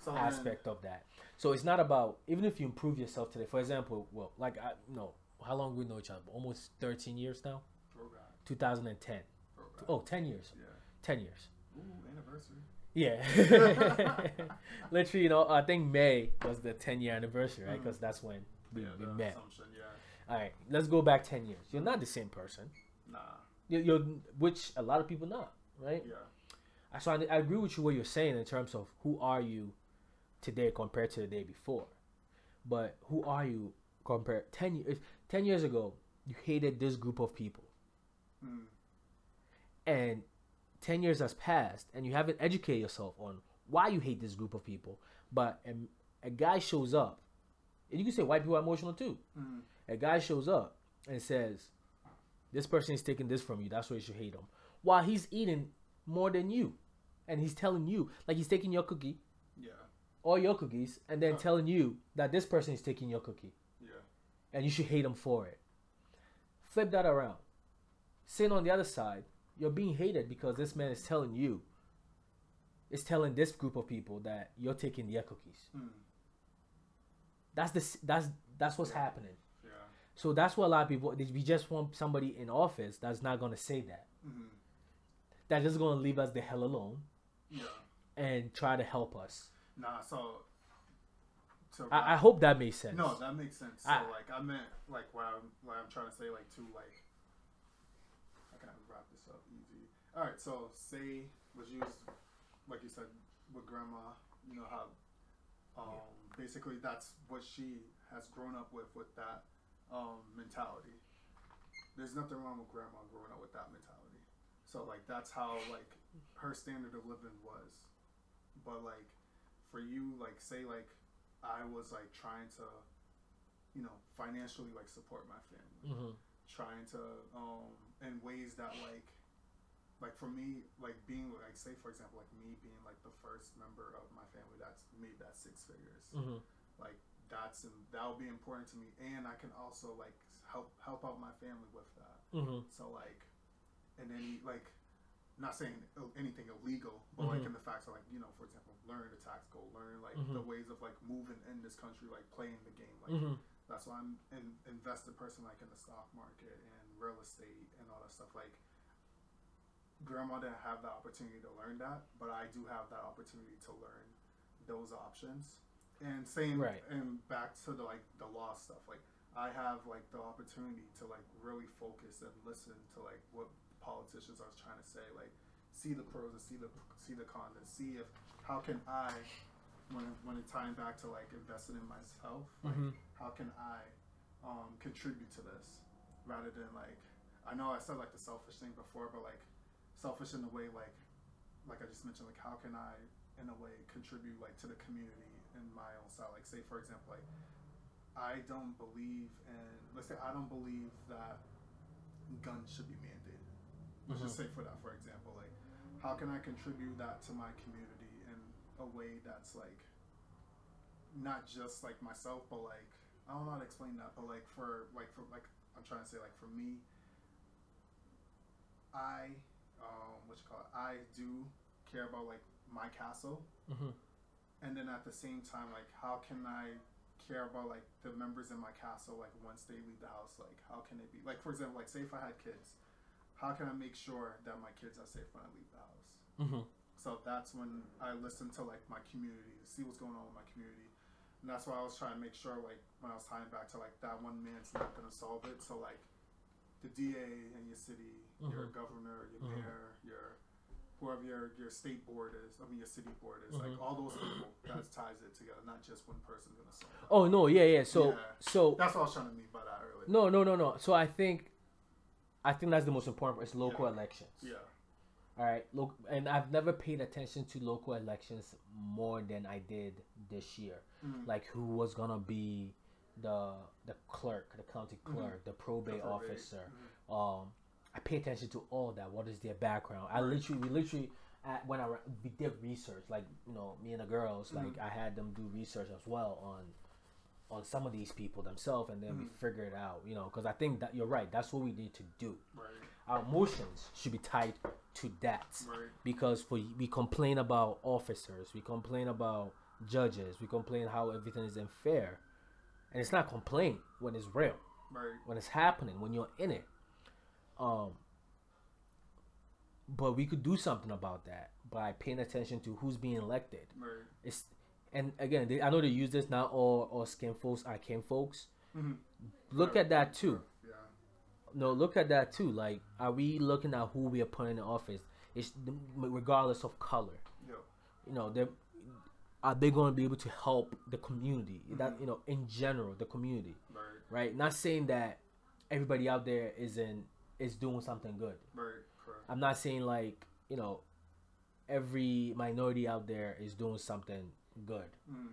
So then- aspect of that. So it's not about even if you improve yourself today. For example, well, like I you know how long we know each other? Almost 13 years now. Throwback, 2010. throwback. Oh, 10 years. Yeah. 10 years. Ooh, anniversary. Yeah. (laughs) Literally, you know, I think May was the 10 year anniversary, right? Because that's when we, yeah, we met. Yeah. All right, let's go back 10 years. You're not the same person. Nah. You're, you're which a lot of people not, right? Yeah. So I, I agree with you what you're saying in terms of who are you today compared to the day before, but who are you compared ten years? Ten years ago, you hated this group of people, Mm. and ten years has passed, and you haven't educated yourself on why you hate this group of people. But a, a guy shows up, and you can say white people are emotional too. Mm. A guy shows up and says, "This person is taking this from you. That's why you should hate him." While he's eating more than you, and he's telling you like he's taking your cookie, Yeah. all your cookies, and then Huh. telling you that this person is taking your cookie, Yeah. and you should hate him for it. Flip that around. Sitting on the other side, you're being hated because this man is telling you, is telling this group of people that you're taking their cookies. Mm. That's the that's that's what's happening. Yeah. So that's what a lot of people. We just want somebody in office that's not gonna say that. Mhm. That's just gonna leave us the hell alone Yeah. and try to help us. Nah. So. I, I hope that makes sense. No, that makes sense. So I- like I meant like what I'm what I'm trying to say like to like how can I wrap this up easy? Alright, so say was used like you said with grandma, you know how um basically that's what she has grown up with with that um mentality. There's nothing wrong with grandma growing up with that mentality. So like that's how like her standard of living was. But like for you like say like I was like trying to, you know, financially like support my family, hmm trying to um in ways that like, like for me like being like say for example like me being like the first member of my family that's made that six figures, hmm like that's and that will be important to me, and I can also like help help out my family with that. hmm So like, and any like, not saying anything illegal, but like Mhm. in the facts of like you know, for example, learn the tax code, learn like Mhm. the ways of like moving in this country, like playing the game. Like hmm that's why I'm an invested person like in the stock market and real estate and all that stuff. Like grandma didn't have the opportunity to learn that, but I do have that opportunity to learn those options. And same Right. and back to the like the law stuff. Like I have like the opportunity to like really focus and listen to like what politicians are trying to say. Like see the pros and see the see the cons and see if how can I when when tying back to like investing in myself, like Mhm. how can I um, contribute to this rather than like I know I said like the selfish thing before, but like selfish in the way like like I just mentioned like how can I in a way contribute like to the community in my own style. Like say for example like I don't believe in let's say I don't believe that guns should be mandated. Let's just mm-hmm. say for that for example like how can I contribute that to my community in a way that's like not just like myself but like I don't know how to explain that but like for like for like I'm trying to say like for me I um what you call it I do care about like my castle. Hmm and then at the same time like how can i care about like the members in my castle like once they leave the house? Like how can it be like for example like say if i had kids how can i make sure that my kids are safe when i leave the house? Hmm so that's when i listen to like my community to see what's going on with my community. And that's why i was trying to make sure like when i was tying back to like that one man's not going to solve it. So like the da in your city your Mhm. governor your Mhm. mayor your whoever your, your state board is, I mean your city board is, like Mhm. all those people that ties it together, not just one person gonna solve it. Oh no, yeah, yeah. So Yeah. so That's what I was trying to mean by that earlier. no, no, no, no. So I think, I think that's the most important. part, Is local Yeah. elections. Yeah. All right, look, and I've never paid attention to local elections more than I did this year. Mhm. Like who was gonna be the the clerk, the county clerk, the probate The probate. officer. Mhm. Um, I pay attention to all that. What is their background? I literally, we literally, at, when I we did research, like you know, me and the girls, like Mhm. I had them do research as well on on some of these people themselves, and then we Mhm. figure it out. You know, because I think that you're right. That's what we need to do. Right. Our emotions should be tied to that Right. because for we complain about officers, we complain about judges, we complain how everything is unfair, and it's not complaint when it's real, Right. when it's happening, when you're in it. Um, but we could do something about that by paying attention to who's being elected. Right. It's and again, they, I know they use this. Not all all skin folks are kin folks. Mhm. Look at that too. Yeah. No, look at that too. Like, are we looking at who we are putting in office? It's regardless of color. Yo. You know, are they going to be able to help the community? That you know, in general, the community, Right. right? Not saying that everybody out there isn't is doing something good. Right. I'm not saying like you know, every minority out there is doing something good. Mm.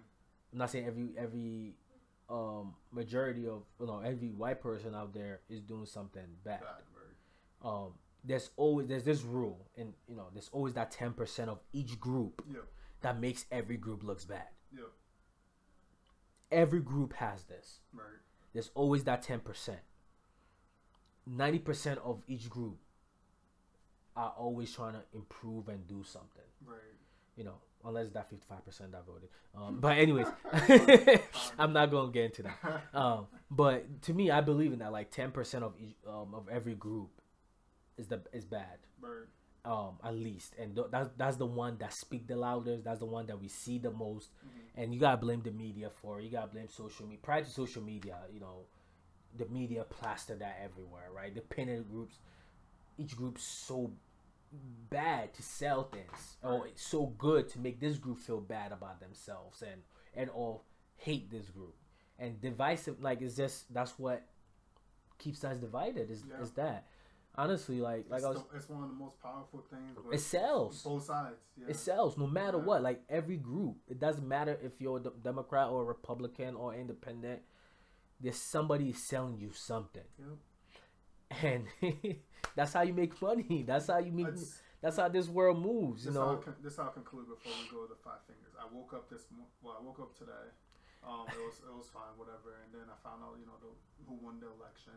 I'm not saying every every um majority of you know every white person out there is doing something bad. Bad. Right. um there's always there's this rule and you know there's always that 10% of each group. That makes every group looks bad Yo. every group has this Right. there's always that 10% 90% of each group are always trying to improve and do something Right. you know unless that 55% that voted um, (laughs) but anyways (laughs) i'm not gonna get into that um, but to me i believe in that like 10% of each um, of every group is the is bad Right. Um at least. And th- that's that's the one that speak the loudest. That's the one that we see the most. Mhm. and you gotta blame the media for it. you gotta blame social media prior to social media you know the media plastered that everywhere right? The pinning groups each group so bad to sell things. Or it's so good to make this group feel bad about themselves and and all hate this group. And divisive like it's just that's what keeps us divided is, Yeah. is that honestly like like it's, i was the, it's one of the most powerful things. it sells Both sides. Yeah. it sells no matter Yeah. what. Like every group, it doesn't matter if you're a D- Democrat or Republican or Independent. There's somebody selling you something, Yep. and (laughs) that's how you make money. That's how you make. That's- That's how this world moves. You This, know. con- this I'll conclude before we go to the five fingers. I woke up this mo- well. I woke up today. Um, it was it was fine, whatever. And then I found out, you know, the, who won the election.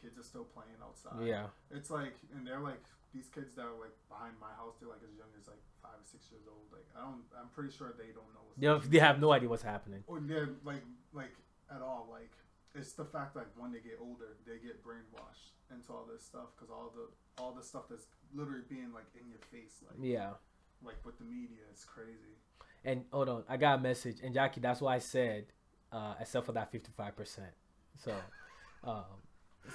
Kids are still playing outside. Yeah. It's like, and they're like these kids that are like behind my house. They're like as young as like five or six years old. Like I don't. I'm pretty sure they don't know. What's They, they have no idea what's happening. Or they're like like at all. Like it's the fact like when they get older, they get brainwashed into all this stuff because all the all the stuff that's literally being like in your face, like Yeah. like with the media, it's crazy. And hold on, I got a message, and Jackie, that's why I said, uh, except for that fifty-five percent. So, (laughs) um,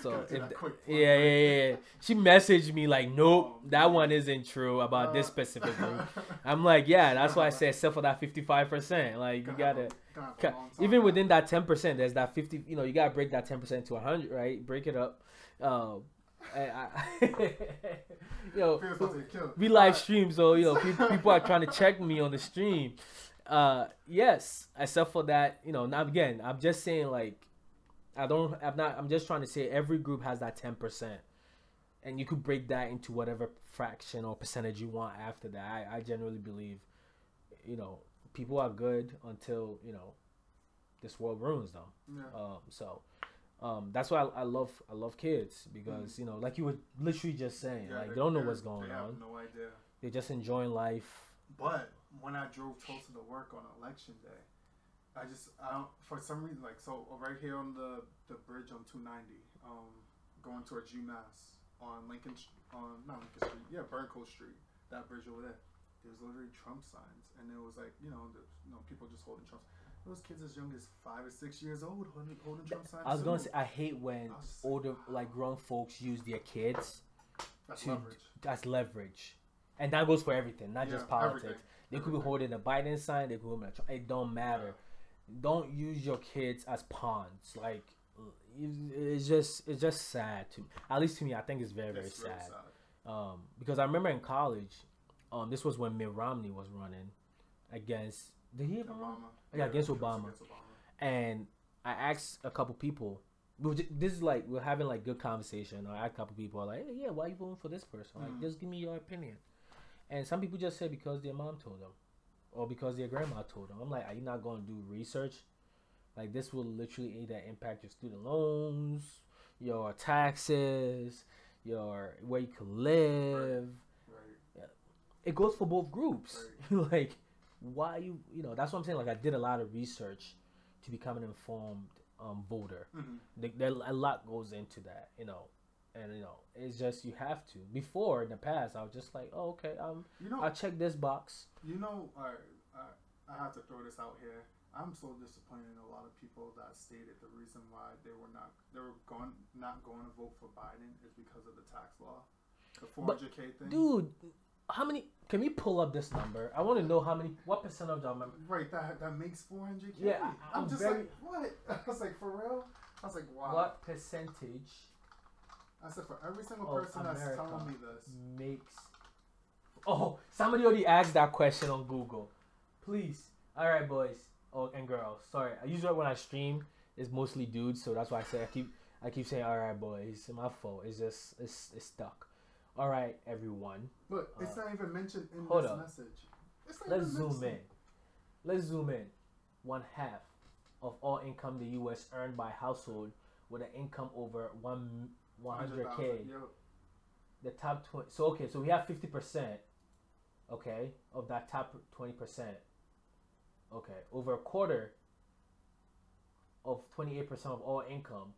so if yeah, yeah, yeah. She messaged me like, nope, that one isn't true about this Uh, specific group. (laughs) I'm like, yeah, that's why I said except for that fifty-five percent. Like you gotta. a- gonna have a Ca- long time even now. within that 10% there's that 50 you know you gotta break that 10% to 100 right break it up um I, (laughs) you know Feels about to get killed. we live stream so you know people, (laughs) people are trying to check me on the stream uh yes except for that you know now again i'm just saying like i don't i'm not i'm just trying to say every group has that 10% and you could break that into whatever fraction or percentage you want after that. I, I generally believe you know people are good until you know this world ruins them. Yeah. um so um that's why I, I love i love kids because you know like you were literally just saying Yeah, like they they- don't know what's going they on. no idea. they're just enjoying life. But when I drove Tulsa to work on election day, I just I don't for some reason like so right here on the the bridge on 290, um, going towards UMass on Lincoln on not Lincoln Street, yeah Burncoat Street, that bridge over there. There's literally Trump signs, and it was like you know the, you know people just holding Trump. Those kids as young as five or six years old holding, holding Trump signs. i was gonna say i hate when I older like grown folks use their kids that's to leverage. that's leverage and that goes for everything not just politics everything. they could be holding a biden sign they could be holding a Trump- it don't matter don't use your kids as pawns like it's just it's just sad to at least to me i think it's very very It's sad sad. Um, because I remember in college, um, this was when Mitt Romney was running against. Did he ever run? Obama. Yeah, against Obama. against Obama. And I asked a couple people. we were ju- This is like we're having like good conversation. I asked a couple people like, hey, yeah, why are you voting for this person? Like, Mhm. just give me your opinion. And some people just say because their mom told them, or because their grandma told them. I'm like, are you not going to do research? Like this will literally either impact your student loans, your taxes, your where you can live. Right. It goes for both groups. (laughs) like, why you you know that's what I'm saying. Like I did a lot of research to become an informed um, voter. Mhm. There, there a lot goes into that, you know, and you know it's just you have to. Before in the past, I was just like, oh okay, um, You know, I'll check this box. You know, I, I, I have to throw this out here. I'm so disappointed in a lot of people that stated the reason why they were not they were going not going to vote for Biden is because of the tax law, the 400k thing. Dude, how many? Can we pull up this number? I want to know how many. What percent of them? Right, that that makes 400k. Yeah, I- I'm I'm just very- like, what? (laughs) I was like, for real? I was like, wow. What percentage I said, for every single person that's America telling me this, makes? Oh, somebody already asked that question on Google. Please, all right, boys, oh and girls. Sorry, I usually when I stream, it's mostly dudes, so that's why I say I keep I keep saying all right, boys. It's my fault. It's just it's it's stuck. All right, everyone. but it's Uh, not even mentioned in hold this up. message. It's not Let's zoom mentioned. in. Let's zoom in. One half of all income the U.S. earned by household with an income over one 100k. 100,000, yo. The top 20. So okay, so we have 50 percent. Okay, of that top 20 percent. Okay, over a quarter of 28 percent of all income.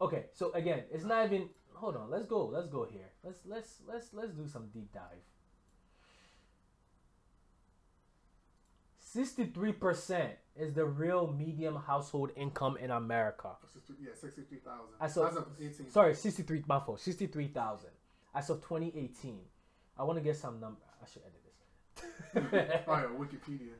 Okay, so again, it's not even. Hold on, let's go. Let's go here. Let's let's let's let's do some deep dive. 63% is the real medium household income in America. 60 Yeah, 63,000. As of, As of 18. sorry, 63, my fault, 63,000 as of 2018. I want to get some number. I should edit this. (laughs) oh yeah, (laughs) Wikipedia.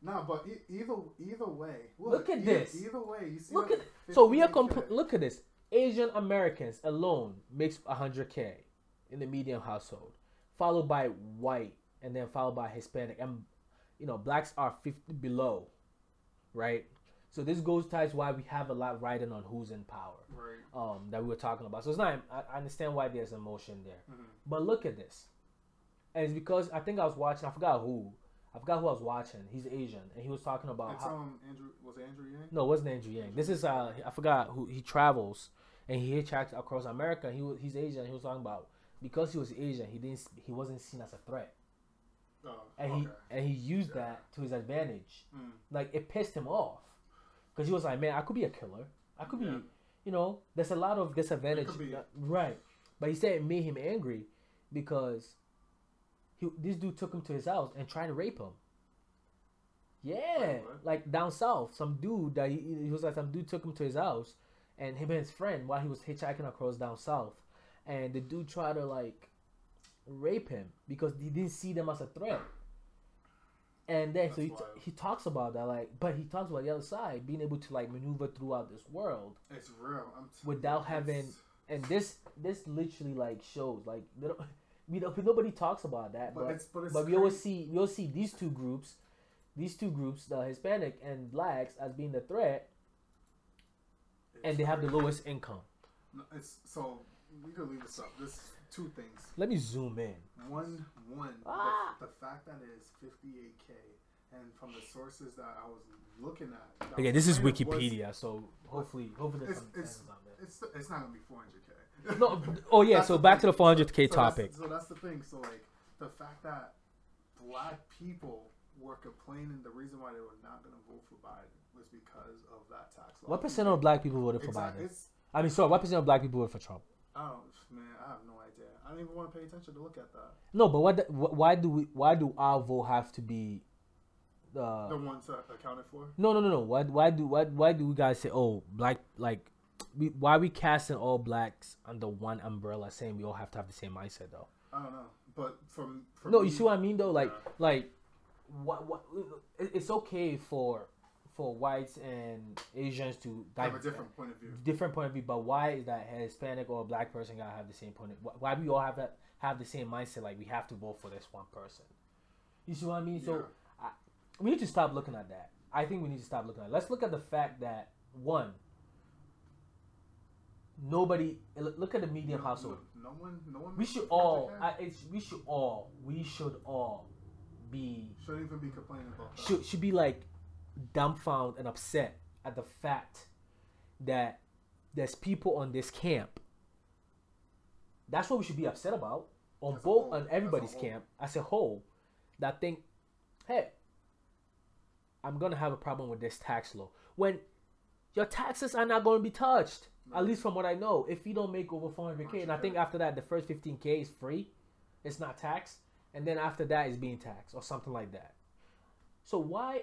No, but e- either either way, Look at either, this. Either way, you see. look at so we are 58K. comp- look at this. Asian Americans alone makes 100k in the medium household, followed by white and then followed by Hispanic and you know blacks are 50 below, right? So this goes ties why we have a lot riding on who's in power. Right. um, that we were talking about. So it's not. I, understand why there's emotion there, Mhm. but look at this, and it's because I think I was watching. I forgot who. I forgot who I was watching. He's Asian, and he was talking about It's how. um Andrew was it Andrew Yang? No, it wasn't Andrew Yang. This is uh, I forgot who he travels, and he hitchhiked across America. He was he's Asian. He was talking about because he was Asian, he didn't he wasn't seen as a threat, Oh, and okay. he and he used Yeah. that to his advantage. Mm. Like it pissed him off, because he was like, man, I could be a killer. I could be you know, there's a lot of disadvantage. uh, Right. But he said it made him angry because he this dude took him to his house and tried to rape him. Yeah, like down south, some dude that he, he was like some dude took him to his house, and him and his friend while he was hitchhiking across down south, and the dude tried to like rape him because he didn't see them as a threat. And then so he, wild. he talks about that like, but he talks about the other side being able to like maneuver throughout this world It's real. I'm t- without it's- having and this this literally like shows like they don't, (laughs) we don't nobody talks about that But but it's but it's but we always see we always see these two groups these two groups the hispanic and blacks as being the threat and they have the lowest income No, it's so we could leave this up. There's two things. let me zoom in One, one, Ah. the, the fact that it is 58k, and from the sources that I was looking at. that okay was this is kind of was- wikipedia so hopefully hopefully there's It's some it's, sense on there it's it's not gonna be 400k. no (laughs) oh yeah so the back to the 400k So that's- topic So that's the thing. So like the fact that black people were complaining, the reason why they were not gonna vote for Biden was because of that tax law. what percent of black people voted for Exactly. biden i mean sorry what percent of black people voted for trump I don't, man. I have no idea. I don't even want to pay attention to look at that. no but what why do we why do our vote have to be uh, The ones that accounted for. No, no, no, no. Why, why do, why, why do we guys say, oh, black, like, we, why we casting all blacks under one umbrella, saying we all have to have the same mindset, though? I don't know, but from, from No, you me- see what I mean, though. Like, Yeah. like, what, what? It's okay for, for whites and Asians to Have a different point of view. different point of view. But why is that Hispanic or a black person gotta have the same point? Of, why we all have that have the same mindset? Like we have to vote for this one person. You see what I mean? So I, we need to stop looking at that. I think we need to stop looking at. It. Let's look at the fact that one. Nobody look at the medium No- household. No, no one, no one. We should all. I, it's we should all. We should all be shouldn't even be complaining about that. should should be like dumbfounded and upset at the fact that there's people on this camp. That's what we should be upset about on As both on everybody's camp as a whole. That think, hey, I'm gonna have a problem with this tax law when your taxes are not going to be touched. At least from what I know, if you don't make over 400k, and I think after that the first 15k is free, it's not taxed, and then after that is being taxed or something like that. So why?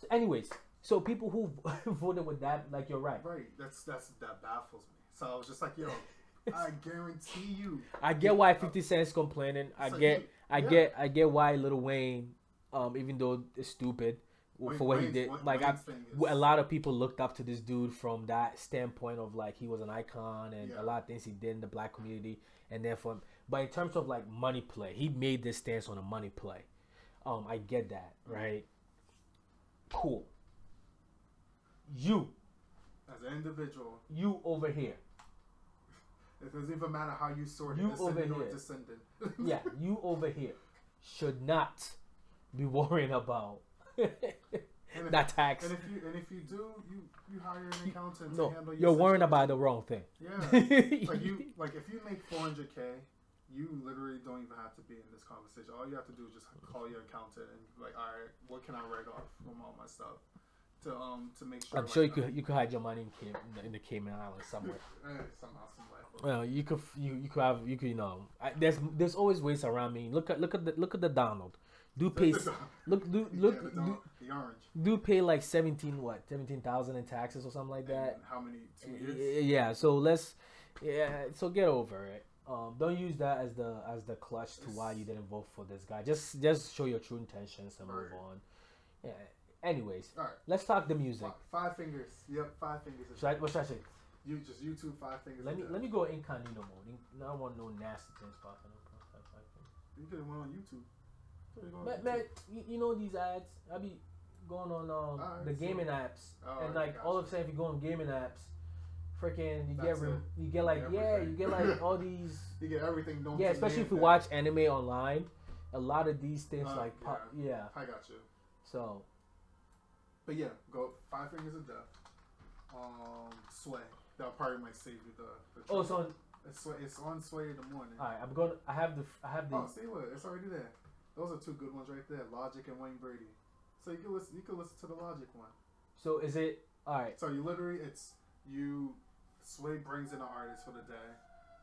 So anyways, so people who (laughs) voted with that, like you're right. Right. That's that's that baffles me. So I was just like, yo, (laughs) I guarantee you. I get why 50 Cent's complaining. I So get, I yeah. get, I get why Lil Wayne, um, even though it's stupid Wayne- for what he did. Wayne- like I, is- a lot of people looked up to this dude from that standpoint of like he was an icon and Yeah. a lot of things he did in the black community. And then from, but in terms of like money play, he made this stance on a money play. Um, I get that, right? Cool. You, As an individual, you over here. it doesn't even matter how you sort it, You over here. descendant. (laughs) yeah, you over here should not be worrying about if- (laughs) that tax. And if you and if you do, you you hire an accountant No, to handle your you're worrying about the wrong thing. Yeah. (laughs) like you like if you make 400k, you literally don't even have to be in this conversation. All you have to do is just call your accountant and be like, all right, what can I write off from all my stuff to um to make sure. I'm sure you could you could hide your money in, Cayman, in, the, in the Cayman Islands somewhere. (laughs) eh, somehow, some way. Well, you could you you could have you could you know I, there's there's always ways around me. Look at look at the look at the Donald. Do pay (laughs) look do (laughs) Yeah, look the, do, the orange. do pay like seventeen what seventeen thousand in taxes or something like that. And how many? Two years. Yeah, so let's yeah, so get over it. Um, don't use that as the as the clutch to why you didn't vote for this guy. Just just show your true intentions and move Right. on. Yeah. Anyways, All right. let's talk the music. Five fingers. Yep, five fingers. Should I, what should I say? You just YouTube five fingers. Let me let me go incognito mode. I don't want no nasty things popping up. You could have went on YouTube. Could've gone on Man, you, you know these ads. I be going on um, Alright, the so- gaming apps, Oh, and like all of a sudden, if you go on gaming apps, freaking you get That's rem- it. you get like get yeah, you get like all these (laughs) You get everything. Don't yeah, especially if you watch anime online, a lot of these things Uh, like pop, yeah. I got you. So But yeah, go five fingers of death. Um, sway. That probably might save you the. the oh, so on, it's, sway, it's on sway in the morning. all right, I'm going. I have the I have the Oh, see what? It's already there. Those are two good ones right there. Logic and Wayne Brady. So you can listen. You can listen to the Logic one. So is it all right? So you literally, it's you. Sway brings in an artist for the day,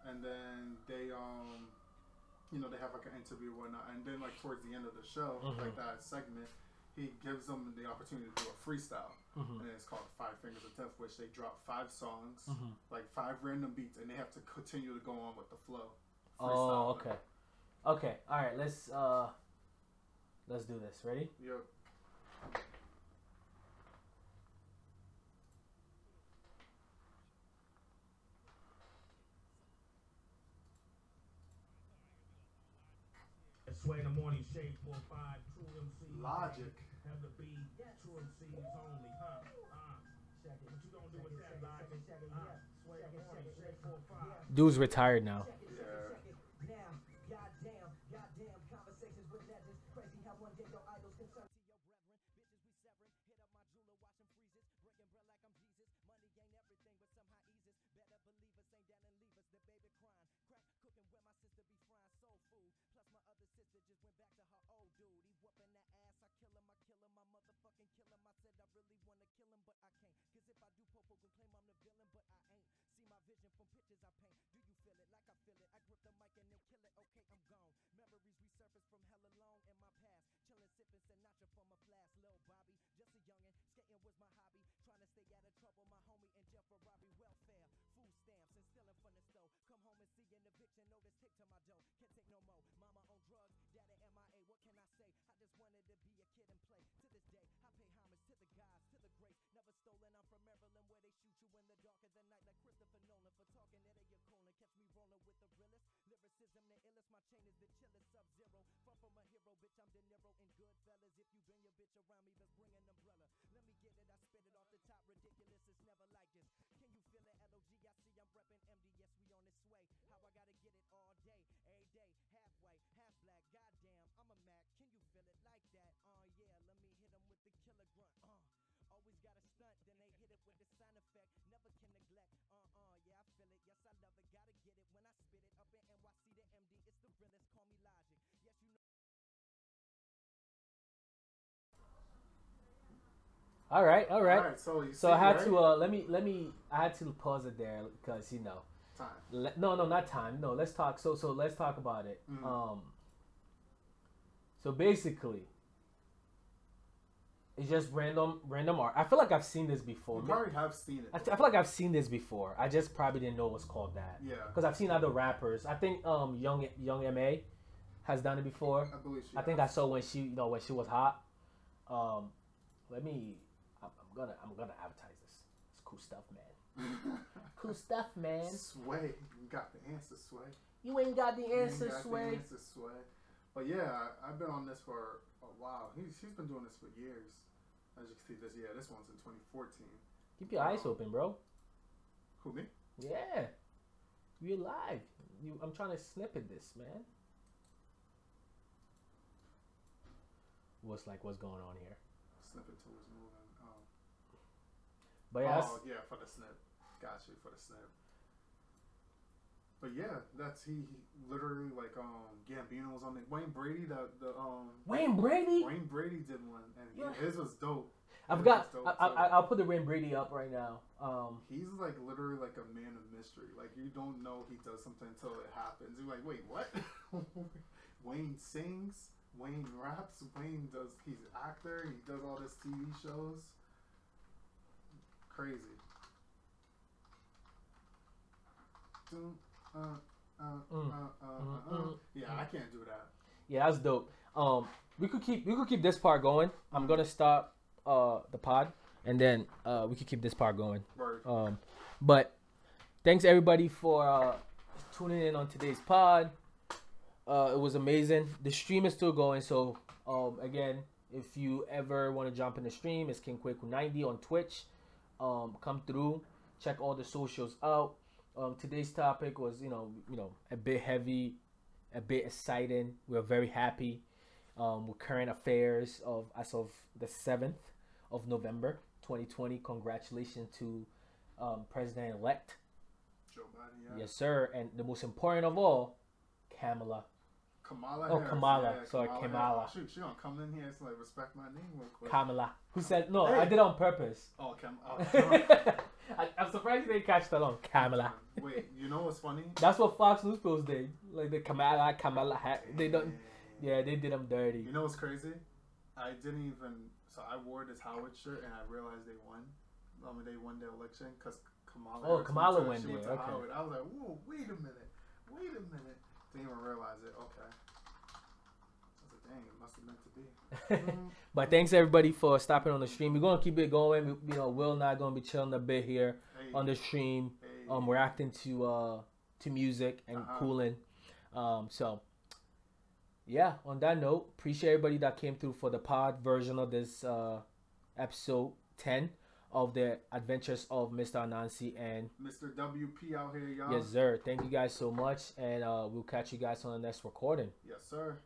and then they um, you know, they have like an interview or whatnot, and then like towards the end of the show, Mhm. like that segment, he gives them the opportunity to do a freestyle, Mhm. and it's called Five Fingers of Death, which they drop five songs, Mhm. like five random beats, and they have to continue to go on with the flow. Oh, okay, okay, all right. Let's uh, let's do this. Ready? Yep. Sway in the morning, shade four five, true MCs. Logic. Have the beat, true MCs only, huh? Uh, what you gonna from pictures I paint. Do you feel it like I feel it? I grip the mic and then kill it. Okay, I'm gone. Memories resurface from hella long in my past. Chillin', sippin' Sinatra from a flask. Lil Bobby, just a youngin'. Skatin' was my hobby. Trying to stay out of trouble. My homie in jail for robbery. Welfare, food stamps, and stealing from the stove. Come home and see an eviction notice take to my door. Can't take no more. Mama on drugs, daddy MIA. What can I say? I just wanted to be a kid and play. To this day, I pay homage to the gods, to the greats. Never stolen. I'm from Maryland where they shoot you in the dark of the night like Christopher Rolling with the realest lyricism, the illest. My chain is the chillest sub zero. Far from a hero, bitch. I'm De Niro in Goodfellas. If you bring your bitch around me, best bring an umbrella. Let me get it. I spit it off the top. Ridiculous. It's never like this. Can you feel it? L O G. I see I'm repping MDS. We on this way. How I gotta get it all day, every day. Half white, half black. Goddamn, I'm a Mac. Can you feel it like that? Uh, yeah. Let me hit 'em with the killer grunt. Uh. Always got a stunt, then they hit it with the sound effect. Never can neglect. MD, it's the realest. Call me Logic. Yes, you know. All right, all right. All right, so you So I had right? to uh let me let me I had to pause it there because you know time. le- no no not time no let's talk so so let's talk about it Mhm. um so basically it's just random random art I feel like I've seen this before You probably have seen it. I, I feel like I've seen this before I just probably didn't know it was called that yeah, because I've seen other rappers I think um young Young M.A has done it before I believe she. I think I saw when she, you know, when she was hot. Um, let me. I'm, I'm gonna. I'm gonna advertise this. It's cool stuff, man. (laughs) Cool stuff, man. Sway, you got the answer, Sway. You ain't got the answer, got the answer, Sway. But yeah, I, I've been on this for a while. He's, he's been doing this for years. As you can see, this yeah, this one's in 2014. Keep your eyes open, bro. Who me? Yeah, you're live. You, I'm trying to snippet this, man. What's like? What's going on here? Snippet towards moving. Um, But yeah, oh yeah, for the snip. Got you for the snip. But yeah, that's he, he literally like um Gambino was on it. Wayne Brady, the the um Wayne Brady. Wayne Brady did one, and Yeah. his was dope. I've His got. dope, I, I, I'll put the Wayne Brady up right now. Um, He's like literally like a man of mystery. Like you don't know he does something until it happens. You're like, wait, what? (laughs) Wayne sings. Wayne raps. Wayne does. He's an actor. He does all this TV shows. Crazy. Uh, uh, Mm. uh, uh, Mm, uh, uh. mm, Yeah, I can't do that. Yeah, that's dope. Um, we could keep we could keep this part going. I'm Mhm. gonna stop uh the pod, and then uh we could keep this part going. Word. Um, but thanks everybody for uh, tuning in on today's pod. Uh, it was amazing. The stream is still going, so um again, if you ever want to jump in the stream, it's King Kwaku 90 on Twitch. Um, come through, check all the socials out. Um, today's topic was you know you know a bit heavy, a bit exciting. We're very happy um, with current affairs of as of the seventh of November, 2020. Congratulations to um, President elect, Joe Biden. Yeah. yes sir, and the most important of all, Kamala. Kamala. Oh, Harris, Kamala. Yeah, Sorry, Harris. Kamala. Shoot, she gonna come in here and like respect my name real quick. Kamala. Who said no? Hey. I did it on purpose. Oh, Cam. (laughs) Oh, Kamala. I, I'm surprised you didn't catch that on Kamala. Wait, you know what's funny? That's what Fox News post did. Like the Kamala, Kamala. Ha- they don't. Yeah, they did them dirty. You know what's crazy? I didn't even. So I wore this Howard shirt and I realized they won. I mean, they won the election because Kamala. Oh, Kamala went went to, she went to okay. Howard. I was like, whoa, wait a minute, wait a minute. Didn't even realize it. Okay. I was like, dang, it must have meant to be. (laughs) But thanks everybody for stopping on the stream. We're gonna keep it going. We, you know, Will and I gonna be chilling a bit here hey, on the stream. hey. Um, we're acting to uh to music and Uh-huh. cooling. Um, so yeah. On that note, appreciate everybody that came through for the pod version of this uh episode ten of the Adventures of Mr. Anansi and Mr. WP out here, y'all. yes sir. Thank you guys so much, and uh, we'll catch you guys on the next recording. Yes, sir.